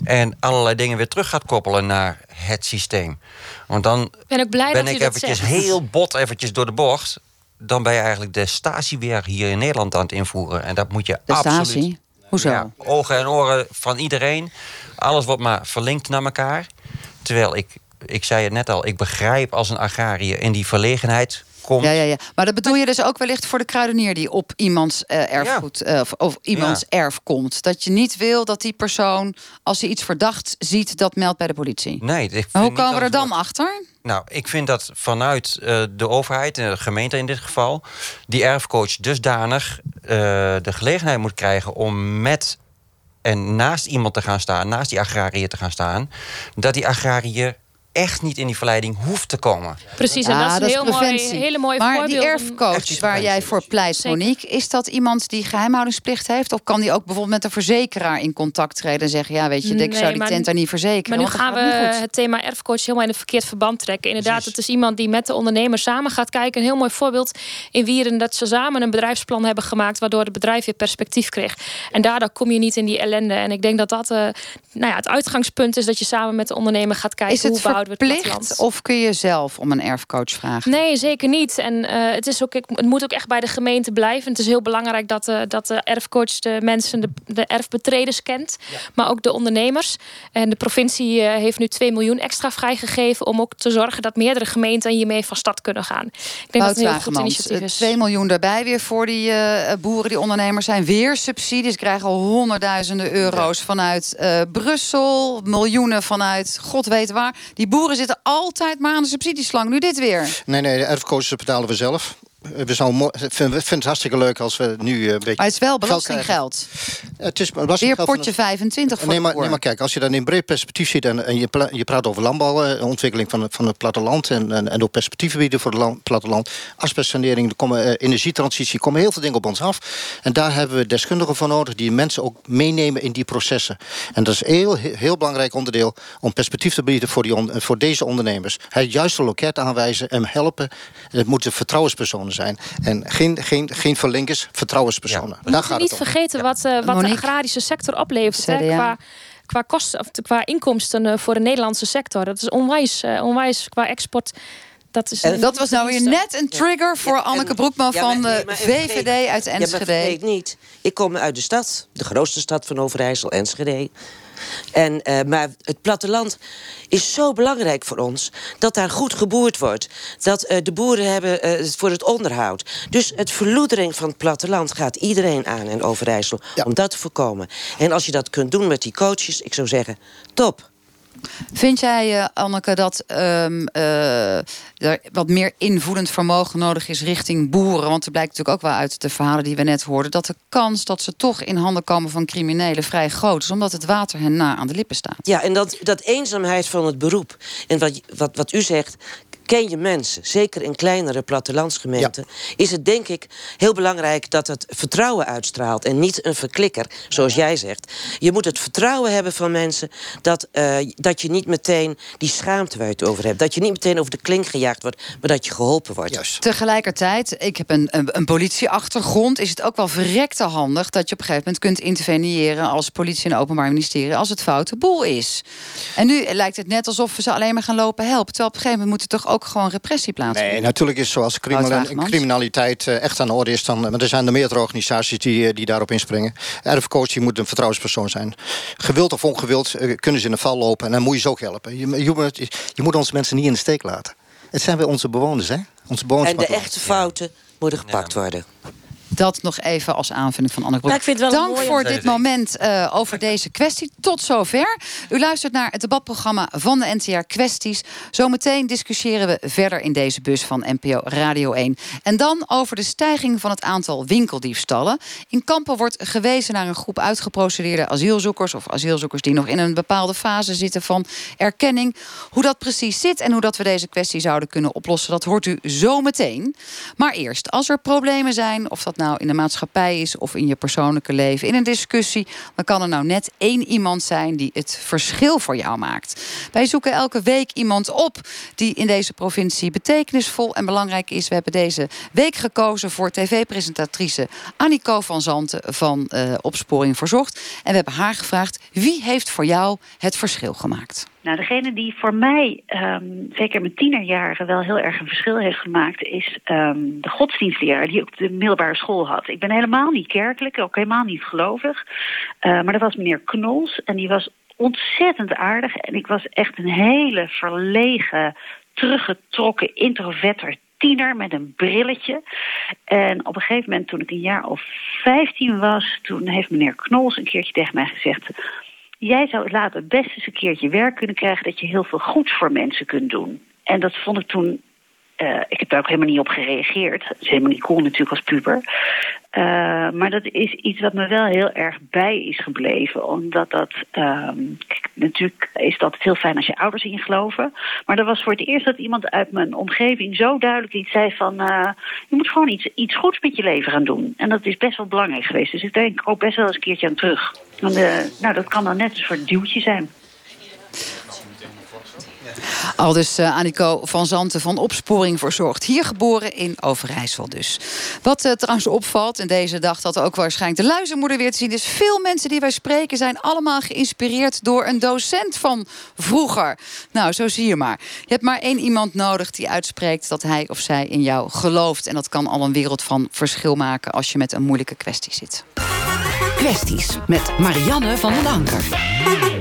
En allerlei dingen weer terug gaat koppelen naar het systeem. Want dan Ik ben ook blij ben dat u ik eventjes heel bot eventjes door de bocht. Dan ben je eigenlijk de statie weer hier in Nederland aan het invoeren. En dat moet je De absoluut... statie? Hoezo? Ja, ogen en oren van iedereen. Alles wordt maar verlinkt naar elkaar. Terwijl ik, ik zei het net al, ik begrijp als een agrariër in die verlegenheid komt. Ja, ja, ja. Maar dat bedoel je dus ook wellicht voor de kruidenier die op iemands eh, erfgoed eh, of, of iemands erf komt. Dat je niet wil dat die persoon, als hij iets verdacht ziet, dat meldt bij de politie. Nee, ik Maar hoe komen we er dan achter? Nou, ik vind dat vanuit eh, de overheid, de gemeente in dit geval, die erfcoach dusdanig eh, de gelegenheid moet krijgen om met en naast iemand te gaan staan, naast die agrariër te gaan staan, dat die agrariër echt niet in die verleiding hoeft te komen. Precies, en dat is een heel mooi, hele mooie maar voorbeeld. die erfcoach waar jij voor pleit, Monique, is dat iemand die geheimhoudingsplicht heeft? Of kan die ook bijvoorbeeld met een verzekeraar in contact treden en zeggen: Ja, weet je, ik zou die maar- tent daar niet verzekeren? Maar nu gaan we het thema erfcoach helemaal in het verkeerd verband trekken. Inderdaad, het is iemand die met de ondernemer samen gaat kijken. Een heel mooi voorbeeld in Wieren dat ze samen een bedrijfsplan hebben gemaakt, waardoor het bedrijf weer perspectief kreeg. En daardoor kom je niet in die ellende. En ik denk dat dat eh, nou ja, het uitgangspunt is dat je samen met de ondernemer gaat kijken Is het hoe behouden we het verplicht platteland. of kun je zelf om een erfcoach vragen? Nee, zeker niet. En eh, het, is ook, het moet ook echt bij de gemeente blijven. Het is heel belangrijk dat de, dat de erfcoach de mensen, de, de erfbetreders kent. Maar ook de ondernemers. En de provincie eh, heeft nu 2 miljoen extra vrijgegeven... om ook te zorgen dat meerdere gemeenten hiermee van stad kunnen gaan. Ik denk dat het een heel goed initiatief eh, is. 2 miljoen daarbij weer voor die eh, boeren, die ondernemers zijn. Weer subsidies, krijgen al honderdduizenden euro's vanuit eh, Brussel. Miljoenen vanuit god weet waar. Die boeren zitten altijd maar aan de subsidieslang. Nu dit weer. Nee, nee, de erfcoaches betalen we zelf. We ik vind het hartstikke leuk als we nu eh, een beetje. Maar het is wel geld belastinggeld. Het is Weer belastinggeld van potje het- 25 voor Nee maar, nee, maar kijk, als je dan in breed perspectief ziet en, en je, je praat over landbouw, eh, ontwikkeling van, het- van het platteland en, en, en ook perspectieven bieden voor het land- platteland, asbestsanering, er komen, eh, energietransitie, er komen heel veel dingen op ons af. En daar hebben we deskundigen voor nodig die mensen ook meenemen in die processen. En dat is een heel, heel belangrijk onderdeel om perspectief te bieden voor, die voor deze ondernemers. Het juiste loket aanwijzen en helpen. Het moeten vertrouwenspersonen zijn. En geen, geen, geen verlinkers, vertrouwenspersonen. We Daar gaat niet het om. vergeten wat, eh, wat de agrarische sector oplevert. Hè, qua, qua, kosten, of qua inkomsten eh, voor de Nederlandse sector. Dat is onwijs, eh, onwijs qua export. Dat, is, Dat was nou weer net een trigger voor Ja, Anneke en- Broekman Ja, maar- van de VVD uit Ja, maar Enschede. vergeet niet, ik kom uit de stad, de grootste stad van Overijssel, Enschede. En, eh, maar het platteland is zo belangrijk voor ons dat daar goed geboerd wordt. Dat eh, de boeren hebben eh, voor het onderhoud. Dus het verloedering van het platteland gaat iedereen aan in Overijssel om dat te voorkomen. En als je dat kunt doen met die coaches, ik zou zeggen, top. Vind jij, eh, Anneke, dat ehm, eh, er wat meer invoelend vermogen nodig is richting boeren? Want er blijkt natuurlijk ook wel uit de verhalen die we net hoorden... dat de kans dat ze toch in handen komen van criminelen vrij groot is... omdat het water hen na aan de lippen staat. Ja, en dat, dat eenzaamheid van het beroep. En wat, wat, wat u zegt, ken je mensen, zeker in kleinere plattelandsgemeenten, is het denk ik heel belangrijk dat het vertrouwen uitstraalt en niet een verklikker, zoals jij zegt. Je moet het vertrouwen hebben van mensen dat, eh, dat je niet meteen die schaamte waar je het over hebt, dat je niet meteen over de klink gejaagd wordt, maar dat je geholpen wordt. Juist. Tegelijkertijd, ik heb een, een, een politieachtergrond... is het ook wel verrekte handig dat je op een gegeven moment kunt interveneren... als politie en openbaar ministerie als het foute boel is. En nu lijkt het net alsof we ze alleen maar gaan lopen helpen. Terwijl op een gegeven moment moet er toch ook gewoon repressie plaatsvinden. Nee, natuurlijk is zoals criminaliteit eh, echt aan de orde is... Dan, maar er zijn er meerdere organisaties die, eh, die daarop inspringen. Erfcoaching moet een vertrouwenspersoon zijn. Gewild of ongewild eh, kunnen ze in de val lopen... en dan moet je ze ook helpen. Je, je, moet- je moet onze mensen niet in de steek laten. Het zijn weer onze bewoners, hè? Onze bewoners En de echte fouten moeten gepakt worden. Dat nog even als aanvulling van Anne Broek. Ja, ik vind het wel een Dank voor dit moment eh, over deze kwestie. Tot zover. U luistert naar het debatprogramma van de NTR Kwesties. Zometeen discussiëren we verder in deze bus van NPO Radio 1. En dan over de stijging van het aantal winkeldiefstallen. In Kampen wordt gewezen naar een groep uitgeprocedeerde asielzoekers... of asielzoekers die nog in een bepaalde fase zitten van erkenning. Hoe dat precies zit en hoe dat we deze kwestie zouden kunnen oplossen... dat hoort u zometeen. Maar eerst, als er problemen zijn... of dat nou in de maatschappij is of in je persoonlijke leven... in een discussie, dan kan er nou net één iemand zijn... die het verschil voor jou maakt. Wij zoeken elke week iemand op... die in deze provincie betekenisvol en belangrijk is. We hebben deze week gekozen voor tv-presentatrice Annico van Zanten... van eh, Opsporing Verzocht. En we hebben haar gevraagd... wie heeft voor jou het verschil gemaakt? Nou, degene die voor mij, ehm, zeker mijn tienerjaren, wel heel erg een verschil heeft gemaakt, is ehm, de godsdienstleraar die ook de middelbare school had. Ik ben helemaal niet kerkelijk, ook helemaal niet gelovig. Eh, maar dat was meneer Knols en die was ontzettend aardig. En ik was echt een hele verlegen, teruggetrokken, introverter tiener met een brilletje. En op een gegeven moment, toen ik een jaar of 15 was, toen heeft meneer Knols een keertje tegen mij gezegd. Jij zou later best eens een keertje werk kunnen krijgen dat je heel veel goeds voor mensen kunt doen. En dat vond ik toen. Eh, ik heb daar ook helemaal niet op gereageerd. Dat is helemaal niet cool natuurlijk als puber. Eh, maar dat is iets wat me wel heel erg bij is gebleven. Omdat dat. ehm, natuurlijk is dat heel fijn als je ouders in geloven. Maar dat was voor het eerst dat iemand uit mijn omgeving zo duidelijk iets zei van. eh, je moet gewoon iets, iets goeds met je leven gaan doen. En dat is best wel belangrijk geweest. Dus ik denk ook best wel eens een keertje aan terug. Want, nou, dat kan dan net een soort duwtje zijn. Al dus eh Annico van Zanten van Opsporing Verzorgd. Hier geboren in Overijssel dus. Wat eh, trouwens opvalt in deze dag dat ook waarschijnlijk de luizenmoeder weer te zien is. Veel mensen die wij spreken zijn allemaal geïnspireerd door een docent van vroeger. Nou, zo zie je maar. Je hebt maar één iemand nodig die uitspreekt dat hij of zij in jou gelooft. En dat kan al een wereld van verschil maken als je met een moeilijke kwestie zit. Kwesties met Marianne van den Anker.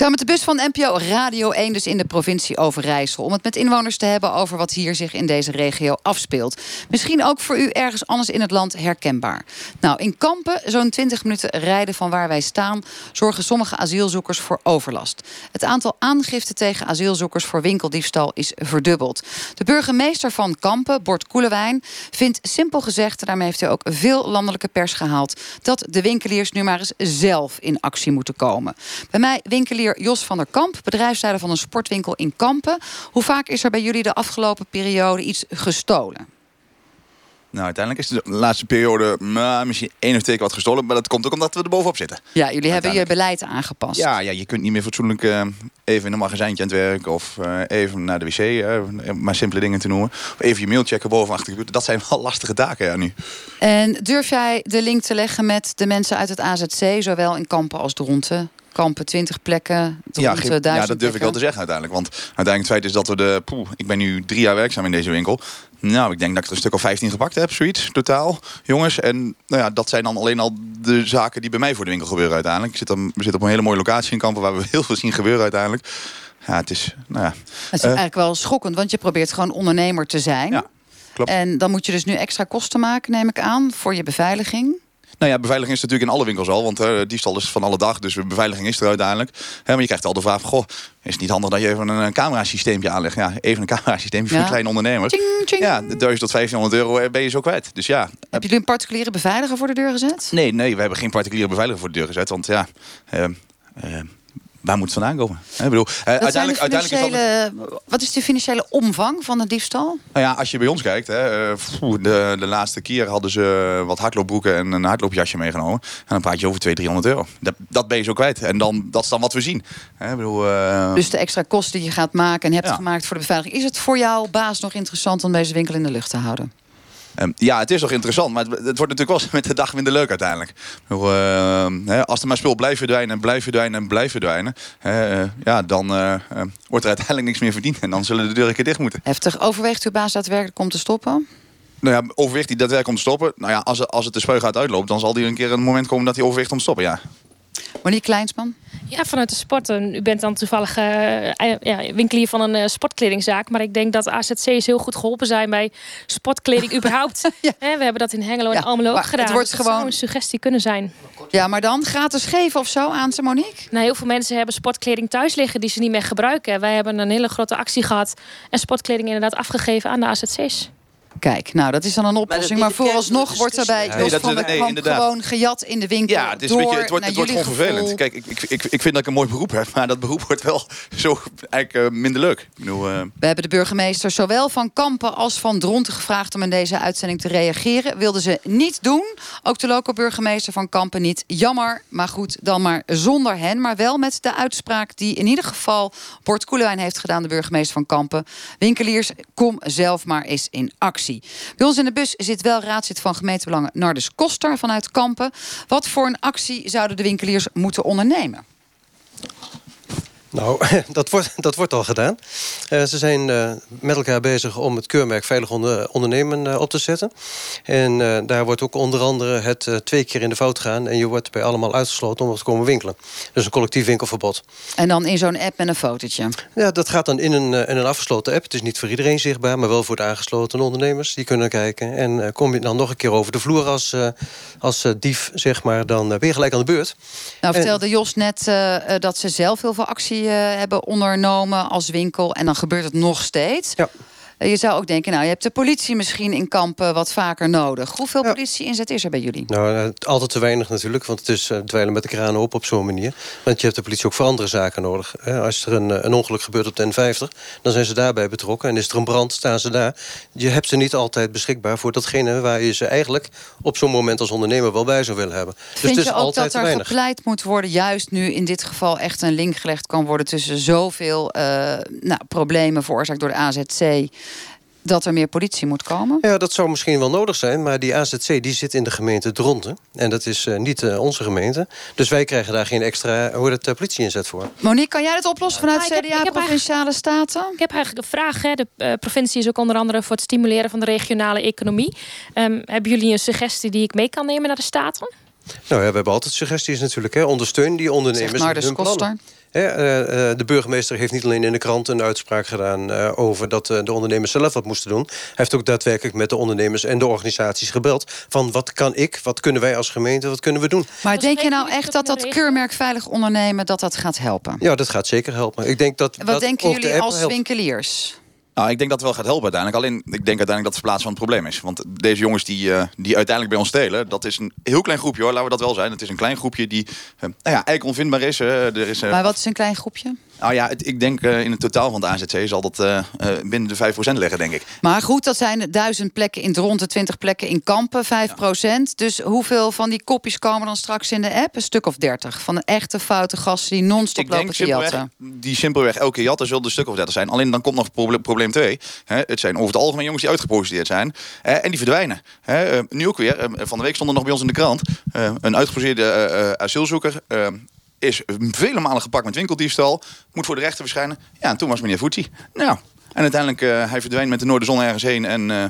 Sta met de bus van NPO Radio 1 dus in de provincie Overijssel... om het met inwoners te hebben over wat hier zich in deze regio afspeelt. Misschien ook voor u ergens anders in het land herkenbaar. Nou, in Kampen, zo'n 20 minuten rijden van waar wij staan... zorgen sommige asielzoekers voor overlast. Het aantal aangiften tegen asielzoekers voor winkeldiefstal is verdubbeld. De burgemeester van Kampen, Bort Koelewijn, vindt simpel gezegd... daarmee heeft hij ook veel landelijke pers gehaald... dat de winkeliers nu maar eens zelf in actie moeten komen. Bij mij winkelier Jos van der Kamp, bedrijfsleider van een sportwinkel in Kampen. Hoe vaak is er bij jullie de afgelopen periode iets gestolen? Nou, uiteindelijk is de laatste periode nou, misschien één of twee keer wat gestolen. Maar dat komt ook omdat we er bovenop zitten. Ja, jullie hebben je beleid aangepast. Ja, ja je kunt niet meer fatsoenlijk uh, even in een magazijntje aan het werk. Of uh, even naar de wc, uh, maar simpele dingen te noemen. Of even je mail checken boven achter de Dat zijn wel (laughs) lastige taken ja, nu. En durf jij de link te leggen met de mensen uit het AZC, zowel in Kampen als Dronten? Kampen, 20 plekken, ja, ja, dat durf ik wel te zeggen uiteindelijk. Want uiteindelijk het feit is dat we de... Poeh, ik ben nu drie jaar werkzaam in deze winkel. Nou, ik denk dat ik er een stuk of 15 gepakt heb, zoiets, totaal. Jongens, en nou ja, dat zijn dan alleen al de zaken die bij mij voor de winkel gebeuren uiteindelijk. Ik zit dan, we zitten op een hele mooie locatie in Kampen... waar we (laughs) heel veel zien gebeuren uiteindelijk. Ja, het is, nou ja... Het is eigenlijk wel schokkend, want je probeert gewoon ondernemer te zijn. Ja, klopt. En dan moet je dus nu extra kosten maken, neem ik aan, voor je beveiliging. Nou ja, beveiliging is natuurlijk in alle winkels al. Want uh, diefstal is van alle dag. Dus beveiliging is er uiteindelijk. Hè, maar je krijgt al de vraag: goh, is het niet handig dat je even een, camerasysteempje aanlegt? Ja, even een camerasysteempje voor een kleine ondernemer. Ching, ching. Ja, 1000 tot 1500 euro eh, ben je zo kwijt. Dus ja. Heb jullie een particuliere beveiliger voor de deur gezet? Nee, nee, we hebben geen particuliere beveiliger voor de deur gezet. Want ja. Uh, waar moet het vandaan komen? Ik bedoel, uiteindelijk, uiteindelijk is dat... Wat is de financiële omvang van de diefstal? Nou ja, als je bij ons kijkt, hè, de, de laatste keer hadden ze wat hardloopbroeken en een hardloopjasje meegenomen. En dan praat je over 200, 300 euro. Dat, dat ben je zo kwijt. En dan, dat is dan wat we zien. Hè, bedoel, uh... Dus de extra kosten die je gaat maken en hebt gemaakt voor de beveiliging. Is het voor jouw baas nog interessant om deze winkel in de lucht te houden? Um, ja, het is toch interessant, maar het, het, wordt natuurlijk wel (laughs) met de dag minder leuk uiteindelijk. Uh, als er maar spul blijft verdwijnen en blijft verdwijnen en blijft verdwijnen, uh, ja, dan uh, wordt er uiteindelijk niks meer verdiend. En dan zullen de deuren een keer dicht moeten. Heftig. Overweegt uw baas daadwerkelijk om te stoppen? Nou ja, overweegt hij daadwerkelijk om te stoppen? Nou ja, als, als het de spuigaat uitloopt, dan zal er een keer een moment komen dat hij overweegt om te stoppen, ja. Monique Kleinsman? Ja, vanuit de sport. U bent dan toevallig uh, ja, winkelier van een uh, sportkledingzaak. Maar ik denk dat AZC's heel goed geholpen zijn bij sportkleding (laughs) überhaupt. ja. we hebben dat in Hengelo en ja, Almelo ook gedaan. Het wordt dus gewoon... zou een suggestie kunnen zijn. Ja, maar dan gratis geven of zo aan ze, Monique? Nou, heel veel mensen hebben sportkleding thuis liggen die ze niet meer gebruiken. Wij hebben een hele grote actie gehad en sportkleding inderdaad afgegeven aan de AZC's. Kijk, nou dat is dan een oplossing. Maar, vooralsnog wordt er bij Jos van der Kamp gewoon gejat in de winkel. Ja, het, is beetje, het wordt, het wordt gewoon vervelend. Kijk, ik, ik, ik, ik vind dat ik een mooi beroep heb. Maar dat beroep wordt wel (laughs) zo eigenlijk uh, minder leuk. Ik bedoel, uh... We hebben de burgemeester zowel van Kampen als van Dronten gevraagd... om in deze uitzending te reageren. Wilden ze niet doen. Ook de lokale burgemeester van Kampen niet. Jammer, maar goed, dan maar zonder hen. Maar wel met de uitspraak die in ieder geval... Bort Koelewijn heeft gedaan, de burgemeester van Kampen. Winkeliers, kom zelf maar eens in actie. Bij ons in de bus zit wel raadslid van gemeentebelangen Nardus Koster vanuit Kampen. Wat voor een actie zouden de winkeliers moeten ondernemen? Nou, (laughs) dat wordt, dat wordt al gedaan. Uh, ze zijn uh, met elkaar bezig om het keurmerk Veilig Ondernemen uh, op te zetten. En daar wordt ook onder andere het twee keer in de fout gaan... en je wordt bij allemaal uitgesloten om te komen winkelen. Dus een collectief winkelverbod. En dan in zo'n app met een fotootje? Ja, dat gaat dan in een, in een afgesloten app. Het is niet voor iedereen zichtbaar, maar wel voor de aangesloten ondernemers. Die kunnen kijken. En kom je dan nog een keer over de vloer als, als dief, zeg maar... dan ben je gelijk aan de beurt. Nou, vertelde Jos net dat ze zelf heel veel actie uh, hebben ondernomen als winkel. En dan gebeurt het nog steeds. Ja. Je zou ook denken, nou, je hebt de politie misschien in kampen wat vaker nodig. Hoeveel ja. politie-inzet is er bij jullie? Nou, eh, altijd te weinig natuurlijk, want het is uh, dweilen met de kranen op op zo'n manier. Want je hebt de politie ook voor andere zaken nodig. Als er een, een ongeluk gebeurt op de N50, dan zijn ze daarbij betrokken. En is er een brand, staan ze daar. Je hebt ze niet altijd beschikbaar voor datgene waar je ze eigenlijk op zo'n moment als ondernemer wel bij zou willen hebben. Dus Vind dus je ook dat er gepleit moet worden, juist nu in dit geval echt een link gelegd kan worden tussen zoveel uh, nou, problemen veroorzaakt door de AZC dat er meer politie moet komen? Ja, dat zou misschien wel nodig zijn. Maar die AZC die zit in de gemeente Dronten. En dat is uh, niet uh, onze gemeente. Dus wij krijgen daar geen extra hoe het, uh, politie inzet voor. Monique, kan jij dat oplossen vanuit nou, CDA, heb, Provinciale Staten? Ik heb eigenlijk een vraag. Hè. De provincie is ook onder andere voor het stimuleren van de regionale economie. Um, hebben jullie een suggestie die ik mee kan nemen naar de Staten? Nou ja, we hebben altijd suggesties natuurlijk. Hè. Ondersteun die ondernemers in hun plannen. Eh, eh, de burgemeester heeft niet alleen in de krant een uitspraak gedaan eh, over dat eh, de ondernemers zelf wat moesten doen. Hij heeft ook daadwerkelijk met de ondernemers en de organisaties gebeld. Van wat kan ik, wat kunnen wij als gemeente, wat kunnen we doen? Maar denk je nou echt dat dat keurmerk veilig ondernemen... dat dat gaat helpen? Ja, dat gaat zeker helpen. Ik denk dat, Wat dat denken de jullie als helpt. winkeliers? Nou, ik denk dat het wel gaat helpen uiteindelijk. Alleen, ik denk uiteindelijk dat het verplaatsen van het probleem is. Want deze jongens die, eh, die uiteindelijk bij ons stelen... dat is een heel klein groepje hoor, laten we dat wel zijn. Het is een klein groepje die eh, nou ja, eigenlijk onvindbaar is. er is eh, Maar wat is een klein groepje? Nou ja, het- ik denk eh, in het totaal van het AZC zal dat eh, eh, binnen de 5% liggen, denk ik. Maar goed, dat zijn duizend plekken in Dronten, 20 plekken in Kampen, 5% Dus hoeveel van die kopjes komen dan straks in de app? Een stuk of 30 van de echte foute gasten die non-stop Ik lopen denk te jatten. die simpelweg elke jatten zullen een stuk of 30 zijn. Alleen dan komt nog proble- probleem 2. Het zijn over het algemeen jongens die uitgeprocedeerd zijn. en die verdwijnen. Nu ook weer. van de week stond er nog bij ons in de krant. een uitgeprocedeerde asielzoeker... eh, is vele malen gepakt met winkeldiefstal. Moet voor de rechter verschijnen. Ja, en toen was meneer Voetsie. Nou, en uiteindelijk uh, hij verdwijnt met de Noorderzon ergens heen. En uh,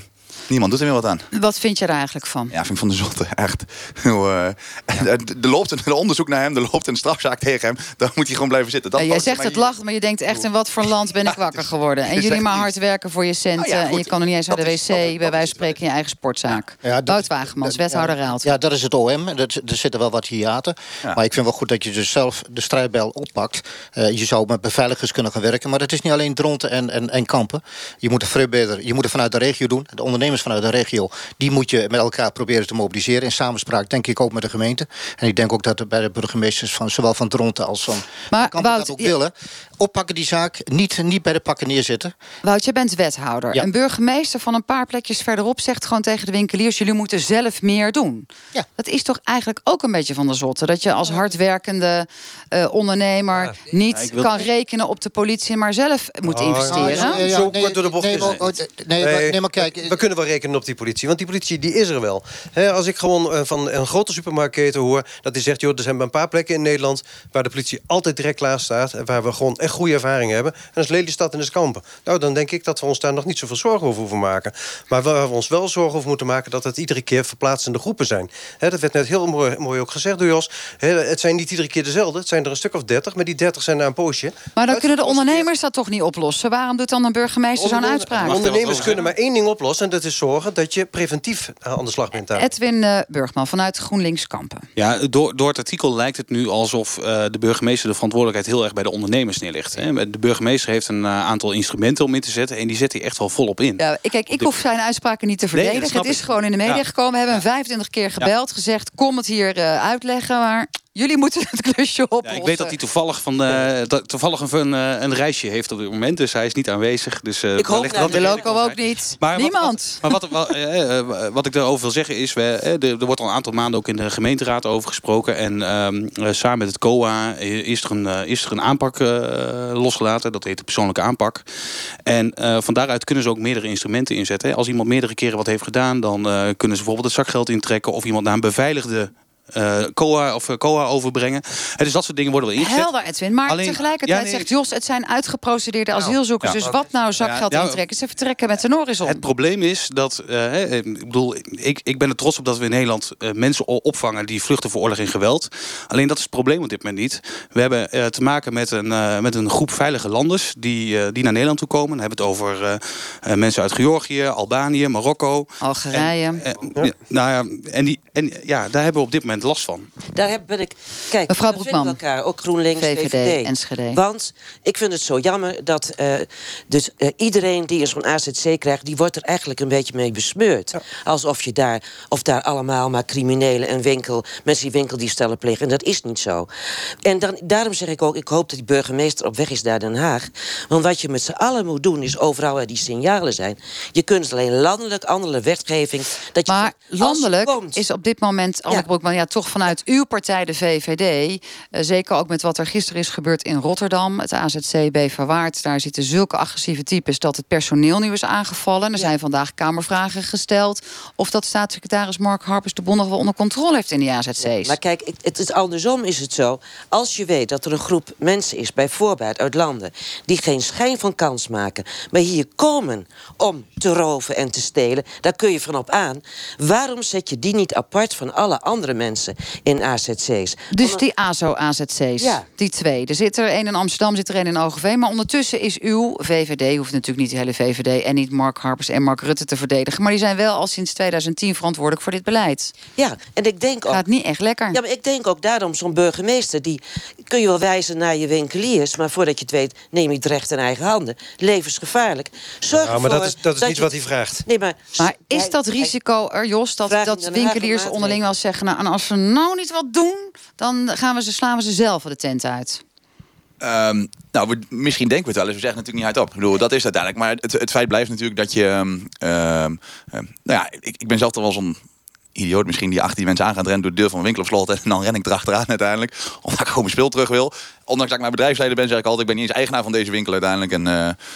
niemand doet er meer wat aan. Wat vind je daar eigenlijk van? Ja, vind ik van de zotte. Echt. (laughs) Uh, (laughs) er loopt een onderzoek naar hem. Er loopt een strafzaak tegen hem. Dan moet hij gewoon blijven zitten. Dat ja, jij zegt het lacht, maar je denkt echt... in wat voor land ben ik (laughs) wakker geworden? En jullie maar hard werken voor je centen. Oh ja, en je kan er niet eens naar de wc. bij wijze van spreken in je eigen sportzaak. Ja, Wout Wagemans, wethouder Raalt. Ja, dat is het OM. Er, er zitten wel wat hiaten. Ja. Maar ik vind wel goed dat je dus zelf de strijdbel oppakt. Uh, je zou met beveiligers kunnen gaan werken. Maar het is niet alleen Dronten en, en, en Kampen. Je moet veel beter. Je moet het vanuit de regio doen. De ondernemers vanuit de regio. Die moet je met elkaar proberen te mobiliseren. In samenspraak denk ik ook met de gemeente. En ik denk ook dat er bij de burgemeesters van zowel van Dronten als van maar, Wout, dat ook willen. Oppakken die zaak. Niet, niet bij de pakken neerzitten. Wout, je bent wethouder. Ja. Een burgemeester van een paar plekjes verderop zegt gewoon tegen de winkeliers... jullie moeten zelf meer doen. Ja. Dat is toch eigenlijk ook een beetje van de zotte. Dat je als hardwerkende uh, ondernemer ja. niet ja, wil... kan rekenen op de politie... maar zelf moet oh, investeren. Zo kort door de bocht nee, is maar, nee, nee, nee, maar kijk... We kunnen wel rekenen op die politie, want die politie die is er wel. He, als ik gewoon uh, van een grote supermarktketen hoor... dat die zegt, joh, er zijn maar een paar plekken in Nederland... waar de politie altijd direct klaar staat... en waar we gewoon echt goede ervaring hebben... en dat is Lelystad en de Kampen. Nou, dan denk ik dat we ons daar nog niet zoveel zorgen over hoeven maken. Maar waar we ons wel zorgen over moeten maken... dat het iedere keer verplaatsende groepen zijn. He, dat werd net heel mooi, mooi ook gezegd door Jos. He, het zijn niet iedere keer dezelfde. Het zijn er een stuk of dertig, maar die dertig zijn na een poosje. Maar dan kunnen de ondernemers dat toch niet oplossen? Waarom doet dan een burgemeester zo'n uitspraak? Ondernemers kunnen maar één ding oplossen... en dat is zorgen dat je preventief aan de slag bent daar. Edwin uh, Burgman vanuit GroenLinks Kampen. Ja, door, door het artikel lijkt het nu alsof uh, de burgemeester de verantwoordelijkheid heel erg bij de ondernemers neerlegt. Hè. De burgemeester heeft een aantal instrumenten om in te zetten en die zet hij echt wel volop in. Ja, kijk, ik hoef zijn uitspraken niet te verdedigen. Nee, het is ik. gewoon in de media ja. gekomen. We hebben hem 25 keer gebeld, ja. gezegd: kom het hier uitleggen. Maar jullie moeten het klusje oplossen. Ja, ik weet dat hij toevallig, van de, toevallig een, een, reisje heeft op dit moment. Dus hij is niet aanwezig. Dus, ik hoop dat de loco ook niet. Maar Niemand. Wat, maar wat, wat, wat ik daarover wil zeggen is... We, er wordt al een aantal maanden ook in de gemeenteraad over gesproken. En uh, samen met het COA is er een, is er een aanpak losgelaten. Dat heet de persoonlijke aanpak. En van daaruit kunnen ze ook meerdere instrumenten inzetten. Als iemand meerdere keren wat heeft gedaan... dan kunnen ze bijvoorbeeld het zakgeld intrekken... of iemand naar een beveiligde uh, COA of uh, COA overbrengen. Het is dat soort dingen worden wel ingezet. Helder, Edwin. Maar Alleen, tegelijkertijd ja, nee, zegt Jos... het zijn uitgeprocedeerde asielzoekers. Ja, dus wat nou zakgeld ja, intrekken? Ze vertrekken met een horizon. Het probleem is dat... Uh, ik bedoel, ik, ik ben er trots op dat we in Nederland mensen opvangen... die vluchten voor oorlog en geweld. Alleen dat is het probleem op dit moment niet. We hebben te maken met een, met een groep veilige landers... die, die naar Nederland toe komen. Dan hebben we het over mensen uit Georgië, Albanië, Marokko. Algerije. En, ja. Nou ja, en, die, en ja, daar hebben we op dit moment last van. Daar ben ik. Kijk, Mevrouw we Broekman, elkaar, ook GroenLinks, VVD, VVD. Enschede. Want ik vind het zo jammer dat uh, dus, uh, iedereen die zo'n AZC krijgt, die wordt er eigenlijk een beetje mee besmeurd. Ja. Alsof je daar, of daar allemaal maar criminelen en winkel, mensen die winkeldiefstallen plegen. En dat is niet zo. En dan, daarom zeg ik ook, ik hoop dat die burgemeester op weg is naar Den Haag. Want wat je met z'n allen moet doen, is overal waar die signalen zijn. Je kunt het alleen landelijk, andere wetgeving. Dat je maar landelijk komt, is op dit moment, ja. Broekman, ja, toch vanuit uw partij, de VVD... Uh, zeker ook met wat er gisteren is gebeurd in Rotterdam... het AZC Beverwaard, daar zitten zulke agressieve types... dat het personeel nu is aangevallen. Er zijn vandaag kamervragen gesteld... of dat staatssecretaris Mark Harpers de boel nog wel onder controle heeft in die AZC's. Ja, maar kijk, het, het is andersom is het zo. Als je weet dat er een groep mensen is, bij voorbaat uit landen... die geen schijn van kans maken, maar hier komen om te roven en te stelen... daar kun je van op aan. Waarom zet je die niet apart van alle andere mensen mensen in AZC's. Dus die ASO-AZC's, Ja. die twee. Er zit er één in Amsterdam, zit er één in OGV. Maar ondertussen is uw VVD, hoeft natuurlijk niet de hele VVD... en niet Mark Harpers en Mark Rutte te verdedigen... maar die zijn wel al sinds 2010 verantwoordelijk voor dit beleid. Ja, en ik denk ook... Gaat niet echt lekker. Ja, maar ik denk ook daarom zo'n burgemeester... die kun je wel wijzen naar je winkeliers... maar voordat je het weet, neem je het recht in eigen handen. Levensgevaarlijk. Zorg Ja, maar dat is, dat is niet je- wat hij vraagt. Nee, maar... Maar is dat risico er, Jos, dat, dat winkeliers onderling wel zeggen... nou, als we nou niet wat doen, dan gaan we ze, slaan we ze zelf de tent uit? Ehm, nou, we, misschien denken we het wel eens. We zeggen natuurlijk niet hardop. Ik bedoel, dat is uiteindelijk. Maar het, het feit blijft natuurlijk dat je... ehm, ehm, nou ja, ik, ik ben zelf toch wel zo'n idioot misschien die achter die mensen aan gaat rennen... door de deur van een winkel op slot. En dan ren ik erachteraan uiteindelijk. Omdat ik gewoon mijn spul terug wil. Ondanks dat ik mijn bedrijfsleider ben, zeg ik altijd... ik ben niet eens eigenaar van deze winkel uiteindelijk. En, eh,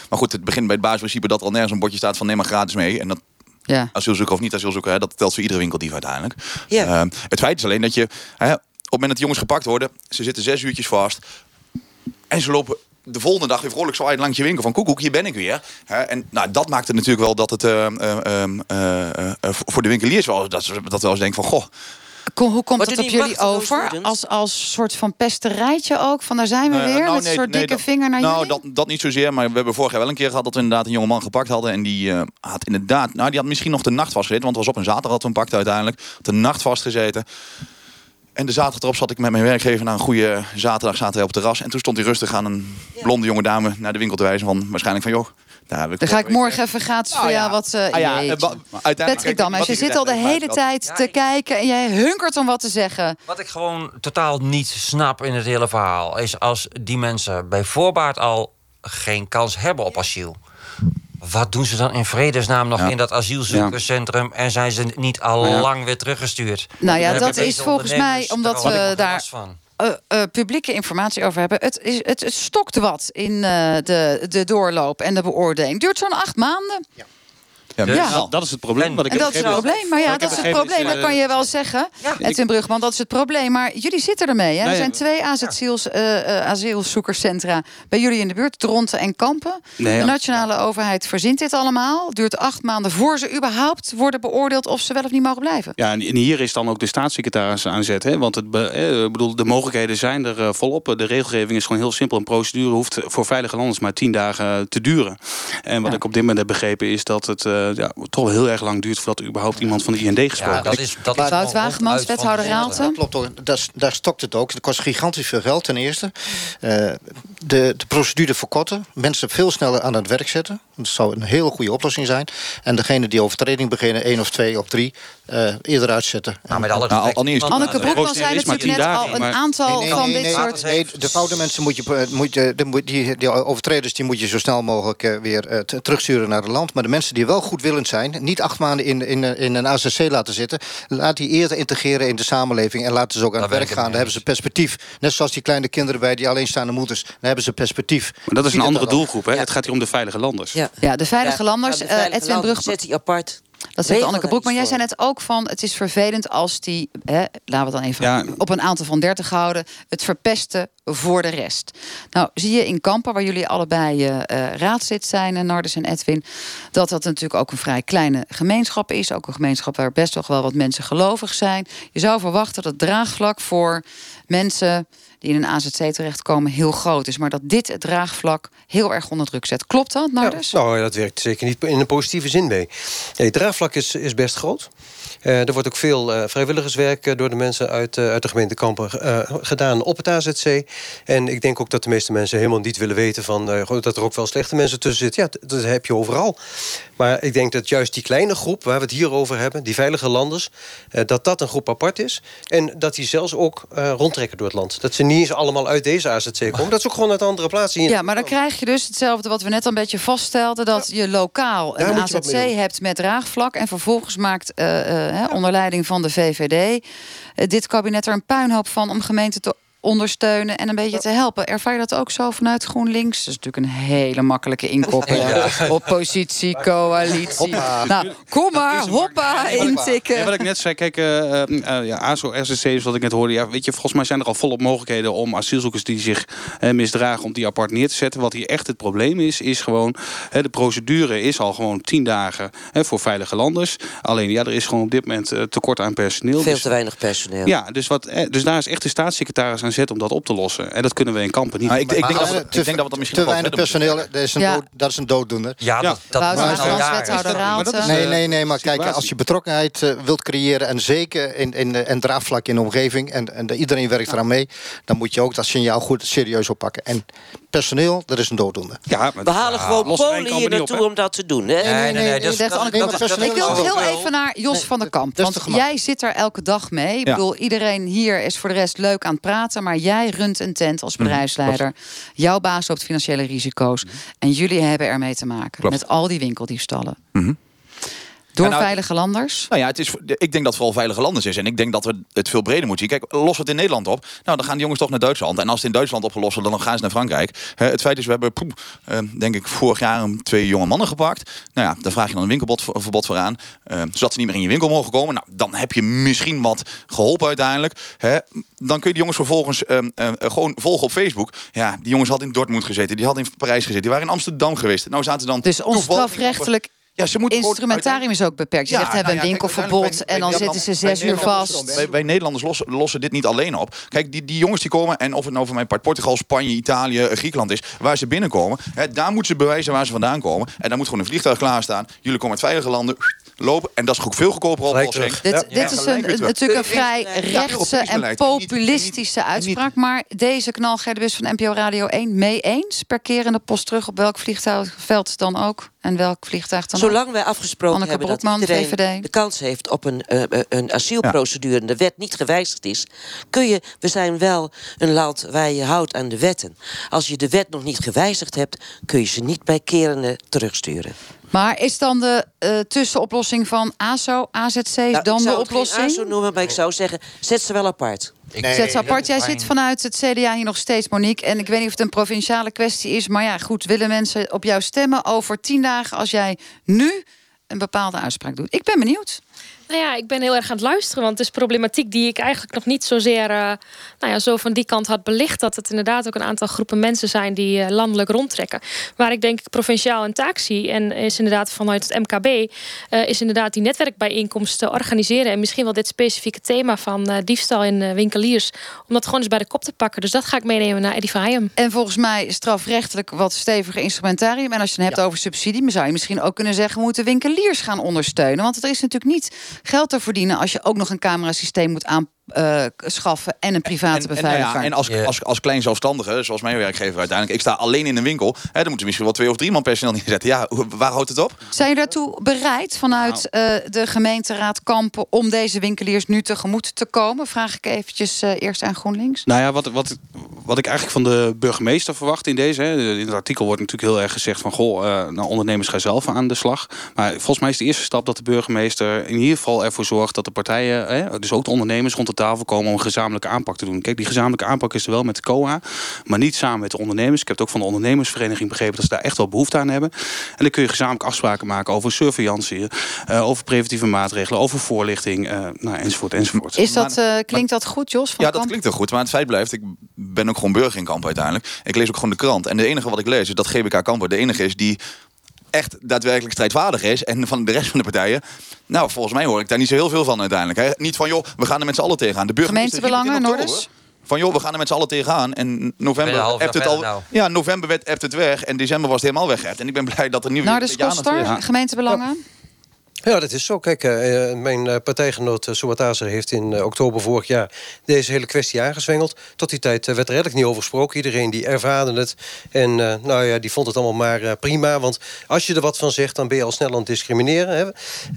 maar goed, het begint bij het basisprincipe dat er al nergens een bordje staat van... neem maar gratis mee. En dat Ja. asielzoeker of niet asielzoeker, hè, dat telt voor iedere winkeldief uiteindelijk. Ja. Ehm, het feit is alleen dat je, hè, op het moment dat de jongens gepakt worden, ze zitten zes uurtjes vast. En ze lopen de volgende dag weer vrolijk zo uit langs je winkel van koekoek, hier ben ik weer. Hè, en nou, dat maakt het natuurlijk wel dat het eh, eh, eh, voor de winkeliers wel, dat, ze- dat we wel eens denken van, goh, Kom, hoe komt dat op jullie over? Als, als soort van pesterijtje ook? Van daar zijn we Nou weer, nou, met een nee, soort nee, dikke dat- vinger naar nou, jullie? dat, dat niet zozeer, maar we hebben vorig jaar wel een keer gehad dat we inderdaad een jongeman gepakt hadden. En die eh, had inderdaad, nou die had misschien nog de nacht vastgezeten, want het was op een zaterdag dat we hem pakten uiteindelijk. De nacht vastgezeten. En de zaterdag erop zat ik met mijn werkgever naar een goede zaterdag zaten wij op het terras. En toen stond hij rustig aan een blonde jonge dame naar de winkel te wijzen van waarschijnlijk van joh, ik Dan ga ik morgen even gratis Nou voor ja. jou wat... eh Ah ja, jeetje. en wa- uiteindelijk- Patrick Dammers, wat je zit al de hele tijd te kijken... en jij hunkert om wat te zeggen. Wat ik gewoon totaal niet snap in het hele verhaal... is als die mensen bij voorbaat al geen kans hebben op asiel... wat doen ze dan in vredesnaam nog Ja. in dat asielzoekerscentrum... en zijn ze niet al Nou ja. lang weer teruggestuurd? Nou ja, dat is volgens mij omdat we daar van. Eh, eh, publieke informatie over hebben. Het, is, het, het stokt wat in eh, de, de doorloop en de beoordeling. Duurt zo'n acht maanden. Ja, Ja. Dat, dat is het probleem. Wat ik En heb dat is het probleem. Maar ja, dat is het probleem. Dat kan je eh, wel zeggen. Ja. Edwin Brugman, dat is het probleem. Maar jullie zitten ermee. Hè? Nee, er zijn twee asielziels, eh, eh, asielzoekerscentra bij jullie in de buurt. Dronten en Kampen. Nee, de ja. nationale overheid verzint dit allemaal. Duurt acht maanden voor ze überhaupt worden beoordeeld... of ze wel of niet mogen blijven. Ja, en hier is dan ook de staatssecretaris aan zet. Hè? Want het, eh, bedoel, de mogelijkheden zijn er volop. De regelgeving is gewoon heel simpel. Een procedure hoeft voor veilige landers maar tien dagen te duren. En wat Ja. ik op dit moment heb begrepen is dat het ja, toch heel erg lang duurt... voordat er überhaupt iemand van de IND gesproken Ja, dat heeft. is, dat Maar is Wout Wagemans, wethouder de Raalte. klopt. Daar, daar stokt het ook. Het kost gigantisch veel geld ten eerste. Eh, de, de procedure verkorten. Mensen veel sneller aan het werk zetten. Dat zou een hele goede oplossing zijn. En degene die overtreding beginnen, één of twee of drie, eh, eerder uitzetten. Nou, met alle Nou, al- al Anneke Broekman zei natuurlijk net dagen, al een maar- aantal Nee, van nee, dit nee, soort... nee, de foute mensen moet je, moet je, de, moet- die, die overtreders die moet je zo snel mogelijk eh, weer eh, terugsturen naar het land. Maar de mensen die wel goedwillend zijn, niet acht maanden in, in, in een AZC laten zitten, laat die eerder integreren in de samenleving en laten ze ook aan het werk gaan. Dan hebben ze perspectief. Net zoals die kleine kinderen bij die alleenstaande moeders, dan hebben ze perspectief. Maar dat is een andere doelgroep. Hè? Het gaat hier om de veilige landers. Ja. Ja, de veilige Ja, landers. de eh, veilige Edwin landers Brugman. Zet die apart. Dat zegt Anneke Broek. Maar jij zei net ook van... het is vervelend als die, hè, laten we het dan even Ja. op een aantal van 30 houden... het verpesten voor de rest. Nou, zie je in Kampen, waar jullie allebei eh, eh, raadslid zijn... en Nardus en Edwin, dat dat natuurlijk ook een vrij kleine gemeenschap is. Ook een gemeenschap waar best toch wel wat mensen gelovig zijn. Je zou verwachten dat het draagvlak voor mensen die in een AZC terechtkomen heel groot is. Maar dat dit het draagvlak heel erg onder druk zet. Klopt dat, Nardus? Ja, nou, dat werkt zeker niet in een positieve zin mee. Het draagvlak is, is best groot. Eh, er wordt ook veel eh, vrijwilligerswerk eh, door de mensen uit, uit de gemeente Kampen gedaan op het AZC. En ik denk ook dat de meeste mensen helemaal niet willen weten van, dat er ook wel slechte mensen tussen zitten. Ja, dat- heb je overal. Maar ik denk dat juist die kleine groep waar we het hier over hebben, die veilige landers, dat dat een groep apart is. En dat die zelfs ook rondtrekken door het land. Dat ze niet eens allemaal uit deze AZC komen. Dat ze ook gewoon uit andere plaatsen hier. Ja, maar dan krijg je dus hetzelfde wat we net al een beetje vaststelden... dat je lokaal een AZC hebt met draagvlak... en vervolgens maakt eh, onder leiding van de VVD... eh, dit kabinet er een puinhoop van om gemeenten te ondersteunen en een beetje te helpen. Ervaar je dat ook zo vanuit GroenLinks? Dat is natuurlijk een hele makkelijke inkoppeling. Ja. Oppositie, coalitie. Nou, kom maar, hoppa, intikken. Ja, wat ik net zei, kijk, eh, eh, eh, ja, ASO, RCC is wat ik net hoorde. Ja, weet je, volgens mij zijn er al volop mogelijkheden om asielzoekers die zich misdragen, om die apart neer te zetten. Wat hier echt het probleem is, is gewoon, hè, de procedure is al gewoon tien dagen hè, voor veilige landers. Alleen, ja, er is gewoon op dit moment eh, tekort aan personeel. Veel Dus- te weinig personeel. Ja, dus, wat, dus daar is echt de staatssecretaris aan zet om dat op te lossen. En dat kunnen we in kampen niet. Maar ik, ik, denk dat, we- ik denk dat we dat misschien te weinig personeel, dat is een, Ja. dood, dat is een dooddoener. Ja, dat, dat Maar dat is. Nee, eh, nee, nee, maar kijk, als je betrokkenheid eh, wilt creëren... en zeker in, in, de- en draagvlak in de omgeving... en, en de- iedereen werkt eraan mee... dan moet je ook dat signaal goed serieus oppakken. En personeel, dat is een dooddoener. Ja, maar- We halen ja, gewoon Polen hier er naartoe om dat te doen. Hè? Nee, nee, nee. dat- dat- dat- Ik wil nog heel even naar Jos van der Kamp. Want jij zit er elke dag mee. Ik bedoel, iedereen hier is voor de rest leuk aan het praten. Maar jij runt een tent als Mhm, bedrijfsleider. Jouw baas loopt financiële risico's. En jullie hebben ermee te maken. Klopt. Met al die winkeldiefstallen. Mhm. Door nou- veilige landers. Nou ja, het is, ik denk dat het vooral veilige landen is. En ik denk dat we het veel breder moeten zien. Kijk, los het in Nederland op. Nou, dan gaan die jongens toch naar Duitsland. En als het in Duitsland opgelost wordt, dan gaan ze naar Frankrijk. Het feit is, we hebben, poeh, eh, denk ik, vorig jaar een- twee jonge mannen gepakt. Nou ja, daar vraag je dan een winkelverbod voor aan. eh, zodat ze niet meer in je winkel mogen komen. Nou, dan heb je misschien wat geholpen uiteindelijk. Dan kun je die jongens vervolgens eh, eh, gewoon volgen op Facebook. Ja, die jongens hadden in Dortmund gezeten. Die hadden in Parijs gezeten. Die waren in Amsterdam geweest. Nou zaten dan Dus ons toevallig- strafrechtelijk Ja, ze moeten instrumentarium is ook beperkt. Je Ja, zegt, hebben nou een ja, kijk, winkelverbod en dan zitten ze zes uur vast. Wij, wij Nederlanders lossen, lossen dit niet alleen op. Kijk, die, die jongens die komen, en of het nou voor mijn part Portugal, Spanje, Italië, eh, Griekenland is, waar ze binnenkomen, hè, daar moeten ze bewijzen waar ze vandaan komen. En dan moet gewoon een vliegtuig klaarstaan. Jullie komen uit veilige landen, lopen. En dat is ook veel goedkoper oplossing. Dit, Ja. dit is een, natuurlijk een vrij rechtse en populistische uitspraak. Maar deze knalgele bus van NPO Radio 1 mee eens? Per keer in de post terug op welk vliegtuigveld dan ook? En welk vliegtuig dan ook? Zolang wij afgesproken Anneke hebben dat iedereen VVD. de kans heeft op een, eh, eh, een asielprocedure... en de wet niet gewijzigd is... kun je, we zijn wel een land waar je houdt aan de wetten. Als je de wet nog niet gewijzigd hebt... kun je ze niet bij kerende terugsturen. Maar is dan de eh, tussenoplossing van ASO, AZC Nou, dan ik de zou oplossing? ASO noemen, maar ik zou zeggen... zet ze wel apart. Ik- Zet ze apart. Jij zit vanuit het CDA hier nog steeds, Monique. En ik weet niet of het een provinciale kwestie is. Maar ja, goed, willen mensen op jou stemmen over tien dagen... als jij nu een bepaalde uitspraak doet? Ik ben benieuwd. Nou ja, ik ben heel erg aan het luisteren. Want het is problematiek die ik eigenlijk nog niet zozeer uh, nou ja, zo van die kant had belicht. Dat het inderdaad ook een aantal groepen mensen zijn die uh, landelijk rondtrekken. Waar ik denk ik provinciaal een taak zie. En is inderdaad vanuit het MKB. Uh, is inderdaad die netwerkbijeenkomsten organiseren. En misschien wel dit specifieke thema van diefstal in winkeliers. Om dat gewoon eens bij de kop te pakken. Dus dat ga ik meenemen naar Eddie Vahayem. En volgens mij strafrechtelijk wat steviger instrumentarium. En als je het hebt ja. over subsidie, zou je misschien ook kunnen zeggen... we moeten winkeliers gaan ondersteunen. Want er is natuurlijk niet geld te verdienen als je ook nog een camerasysteem moet aan. Uh, schaffen en een private en, beveiliger. En, ja, en als, yeah. als, als klein zelfstandige, zoals mijn werkgever uiteindelijk... ik sta alleen in een winkel, hè, dan moeten misschien wel twee of drie man personeel neerzetten. Ja, waar houdt het op? Zijn je daartoe bereid vanuit nou. uh, de gemeenteraad Kampen... om deze winkeliers nu tegemoet te komen? Vraag ik eventjes uh, eerst aan GroenLinks. Nou ja, wat, wat, wat ik eigenlijk van de burgemeester verwacht in deze... Hè, in het artikel wordt natuurlijk heel erg gezegd van... goh, nou, ondernemers gaan zelf aan de slag. Maar volgens mij is de eerste stap dat de burgemeester... in ieder geval ervoor zorgt dat de partijen... Hè, dus ook de ondernemers rond de tafel komen om een gezamenlijke aanpak te doen. Kijk, die gezamenlijke aanpak is er wel met de COA, maar niet samen met de ondernemers. Ik heb het ook van de ondernemersvereniging begrepen dat ze daar echt wel behoefte aan hebben. En dan kun je gezamenlijk afspraken maken over surveillance, uh, over preventieve maatregelen, over voorlichting, uh, nou, enzovoort, enzovoort. Is dat, uh, klinkt dat goed, Jos? Van ja, dat klinkt wel goed. Maar het feit blijft, ik ben ook gewoon burger in Kampen uiteindelijk. Ik lees ook gewoon de krant. En de enige wat ik lees is dat GBK Kampen de enige is die echt daadwerkelijk strijdvaardig is. En van de rest van de partijen. Nou, volgens mij hoor ik daar niet zo heel veel van uiteindelijk. Hè. Niet van, joh, we gaan er met z'n allen tegenaan. De Gemeentebelangen, Noorders? Van joh, we gaan er met z'n allen tegenaan. En november hebt het al. Nou. Ja, november werd het weg. En december was het helemaal weg. En ik ben blij dat er nu. Noorders Koster, ja. gemeentebelangen. Ja, dat is zo. Kijk, uh, mijn uh, partijgenoot Souatazer heeft in oktober vorig jaar deze hele kwestie aangezwengeld. Tot die tijd werd er redelijk niet over gesproken. Iedereen die ervaarde het. En nou ja, die vond het allemaal maar prima. Want als je er wat van zegt, dan ben je al snel aan het discrimineren. Hè?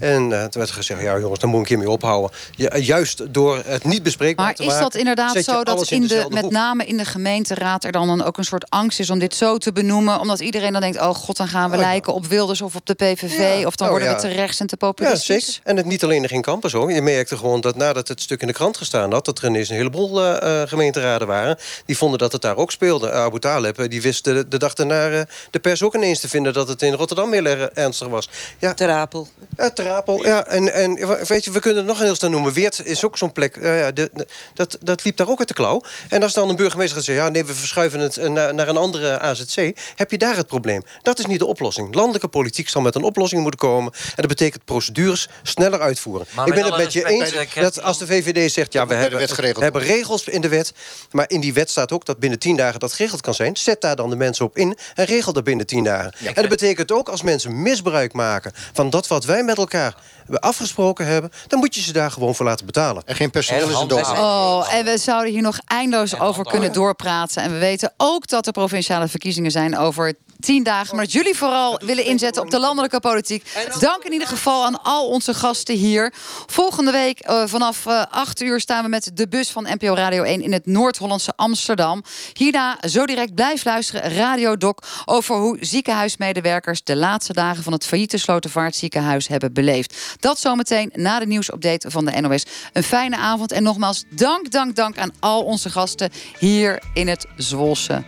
En toen werd gezegd, ja jongens, daar moet ik hiermee ophouden. Ja, juist door het niet bespreekbaar maar te maken... Maar is dat inderdaad zo dat in de, met hoek. name in de gemeenteraad... er dan, dan ook een soort angst is om dit zo te benoemen? Omdat iedereen dan denkt, oh god, dan gaan we oh, lijken op Wilders of op de PVV... Ja. of dan oh, worden ja. we te rechts en te populistisch? Ja, zeker. En het niet alleen in Campus hoor. Je merkte gewoon dat nadat het stuk in de krant gestaan had... dat er ineens een heleboel uh, gemeenteraden waren... die vonden dat het daar ook speelde. Abu Talib die wist de, de dag daarna uh, de pers ook ineens te vinden... dat het in Rotterdam heel erg ernstig was. Ja. Ter Apel. Ja, Ter Apel, ja. En, en weet je, we kunnen het nog heel snel noemen. Weert is ook zo'n plek. ja, de, de, dat, dat liep daar ook uit de klauw. En als dan een burgemeester gaat zeggen... ja, nee, we verschuiven het naar, naar een andere AZC... heb je daar het probleem. Dat is niet de oplossing. Landelijke politiek zal met een oplossing moeten komen. En dat betekent procedures sneller uitvoeren. Maar ik ben het met je eens dat als de VVD zegt... ja, we hebben, we hebben regels in de wet... maar in die wet staat ook dat binnen tien dagen dat geregeld kan zijn... zet daar dan de mensen op in en regel dat binnen tien dagen. En dat betekent ook als mensen misbruik maken... van dat wat wij met elkaar afgesproken hebben... dan moet je ze daar gewoon voor laten betalen. En geen personeel is een Oh, en we zouden hier nog eindeloos over kunnen doorpraten. En we weten ook dat er provinciale verkiezingen zijn over tien dagen. Maar dat jullie vooral willen inzetten op de landelijke politiek. Dank in ieder geval aan al onze gasten hier. Volgende week uh, vanaf uh, 8 uur staan we met de bus van NPO Radio 1 in het Noord-Hollandse Amsterdam. Hierna zo direct blijf luisteren Radio Doc over hoe ziekenhuismedewerkers de laatste dagen van het failliete Slotervaartziekenhuis hebben beleefd. Dat zometeen na de nieuwsupdate van de NOS. Een fijne avond en nogmaals dank, dank, dank aan al onze gasten hier in het Zwolse.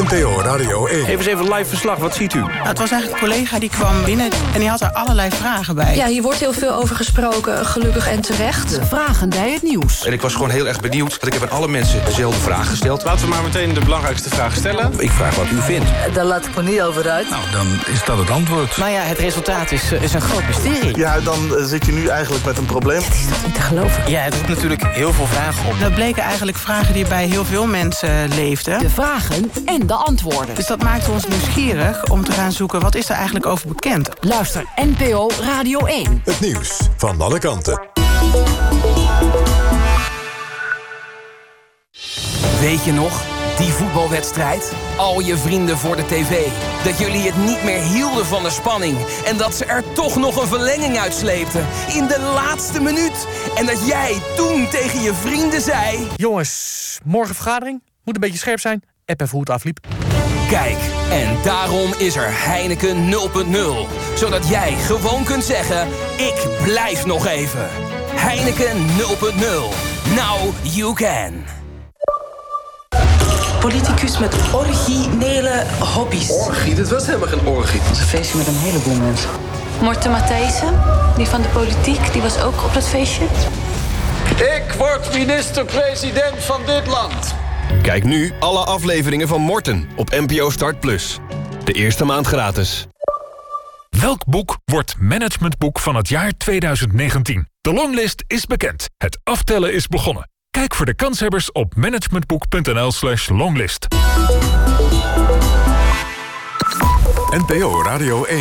NPO Radio 1. Even eens even live verslag, wat ziet u? Nou, het was eigenlijk een collega die kwam binnen en die had er allerlei vragen bij. Ja, hier wordt heel veel over gesproken, gelukkig en terecht. Vragen bij het nieuws. En ik was gewoon heel erg benieuwd, want ik heb aan alle mensen dezelfde vraag gesteld. Laten we maar meteen de belangrijkste vraag stellen. Ik vraag wat u vindt. Daar laat ik me niet over uit. Nou, dan is dat het antwoord. Nou ja, het resultaat is, is een groot mysterie. Ja, dan uh, zit je nu eigenlijk met een probleem. Het is toch niet te geloven? Ja, het roept natuurlijk heel veel vragen op. Dat bleken eigenlijk vragen die bij heel veel mensen leefden. De vragen en de antwoorden. Dus dat maakte ons nieuwsgierig om te gaan zoeken... wat is er eigenlijk over bekend? Luister NPO Radio 1. Het nieuws van alle kanten. Weet je nog? Die voetbalwedstrijd? Al je vrienden voor de tv. Dat jullie het niet meer hielden van de spanning. En dat ze er toch nog een verlenging uitsleepten. In de laatste minuut. En dat jij toen tegen je vrienden zei... Jongens, morgen vergadering. Moet een beetje scherp zijn. App even hoe het afliep. Kijk, en daarom is er Heineken 0.0. Zodat jij gewoon kunt zeggen, ik blijf nog even. Heineken 0.0. Now you can. Politicus met originele hobby's. Orgie? Dit was helemaal geen orgie. Het is een feestje met een heleboel mensen. Morten Matthijssen, die van de politiek, die was ook op dat feestje. Ik word minister-president van dit land. Kijk nu alle afleveringen van Morten op NPO Start Plus. De eerste maand gratis. Welk boek wordt managementboek van het jaar 2019? De longlist is bekend. Het aftellen is begonnen. Kijk voor de kanshebbers op managementboek.nl slash longlist. NPO Radio 1.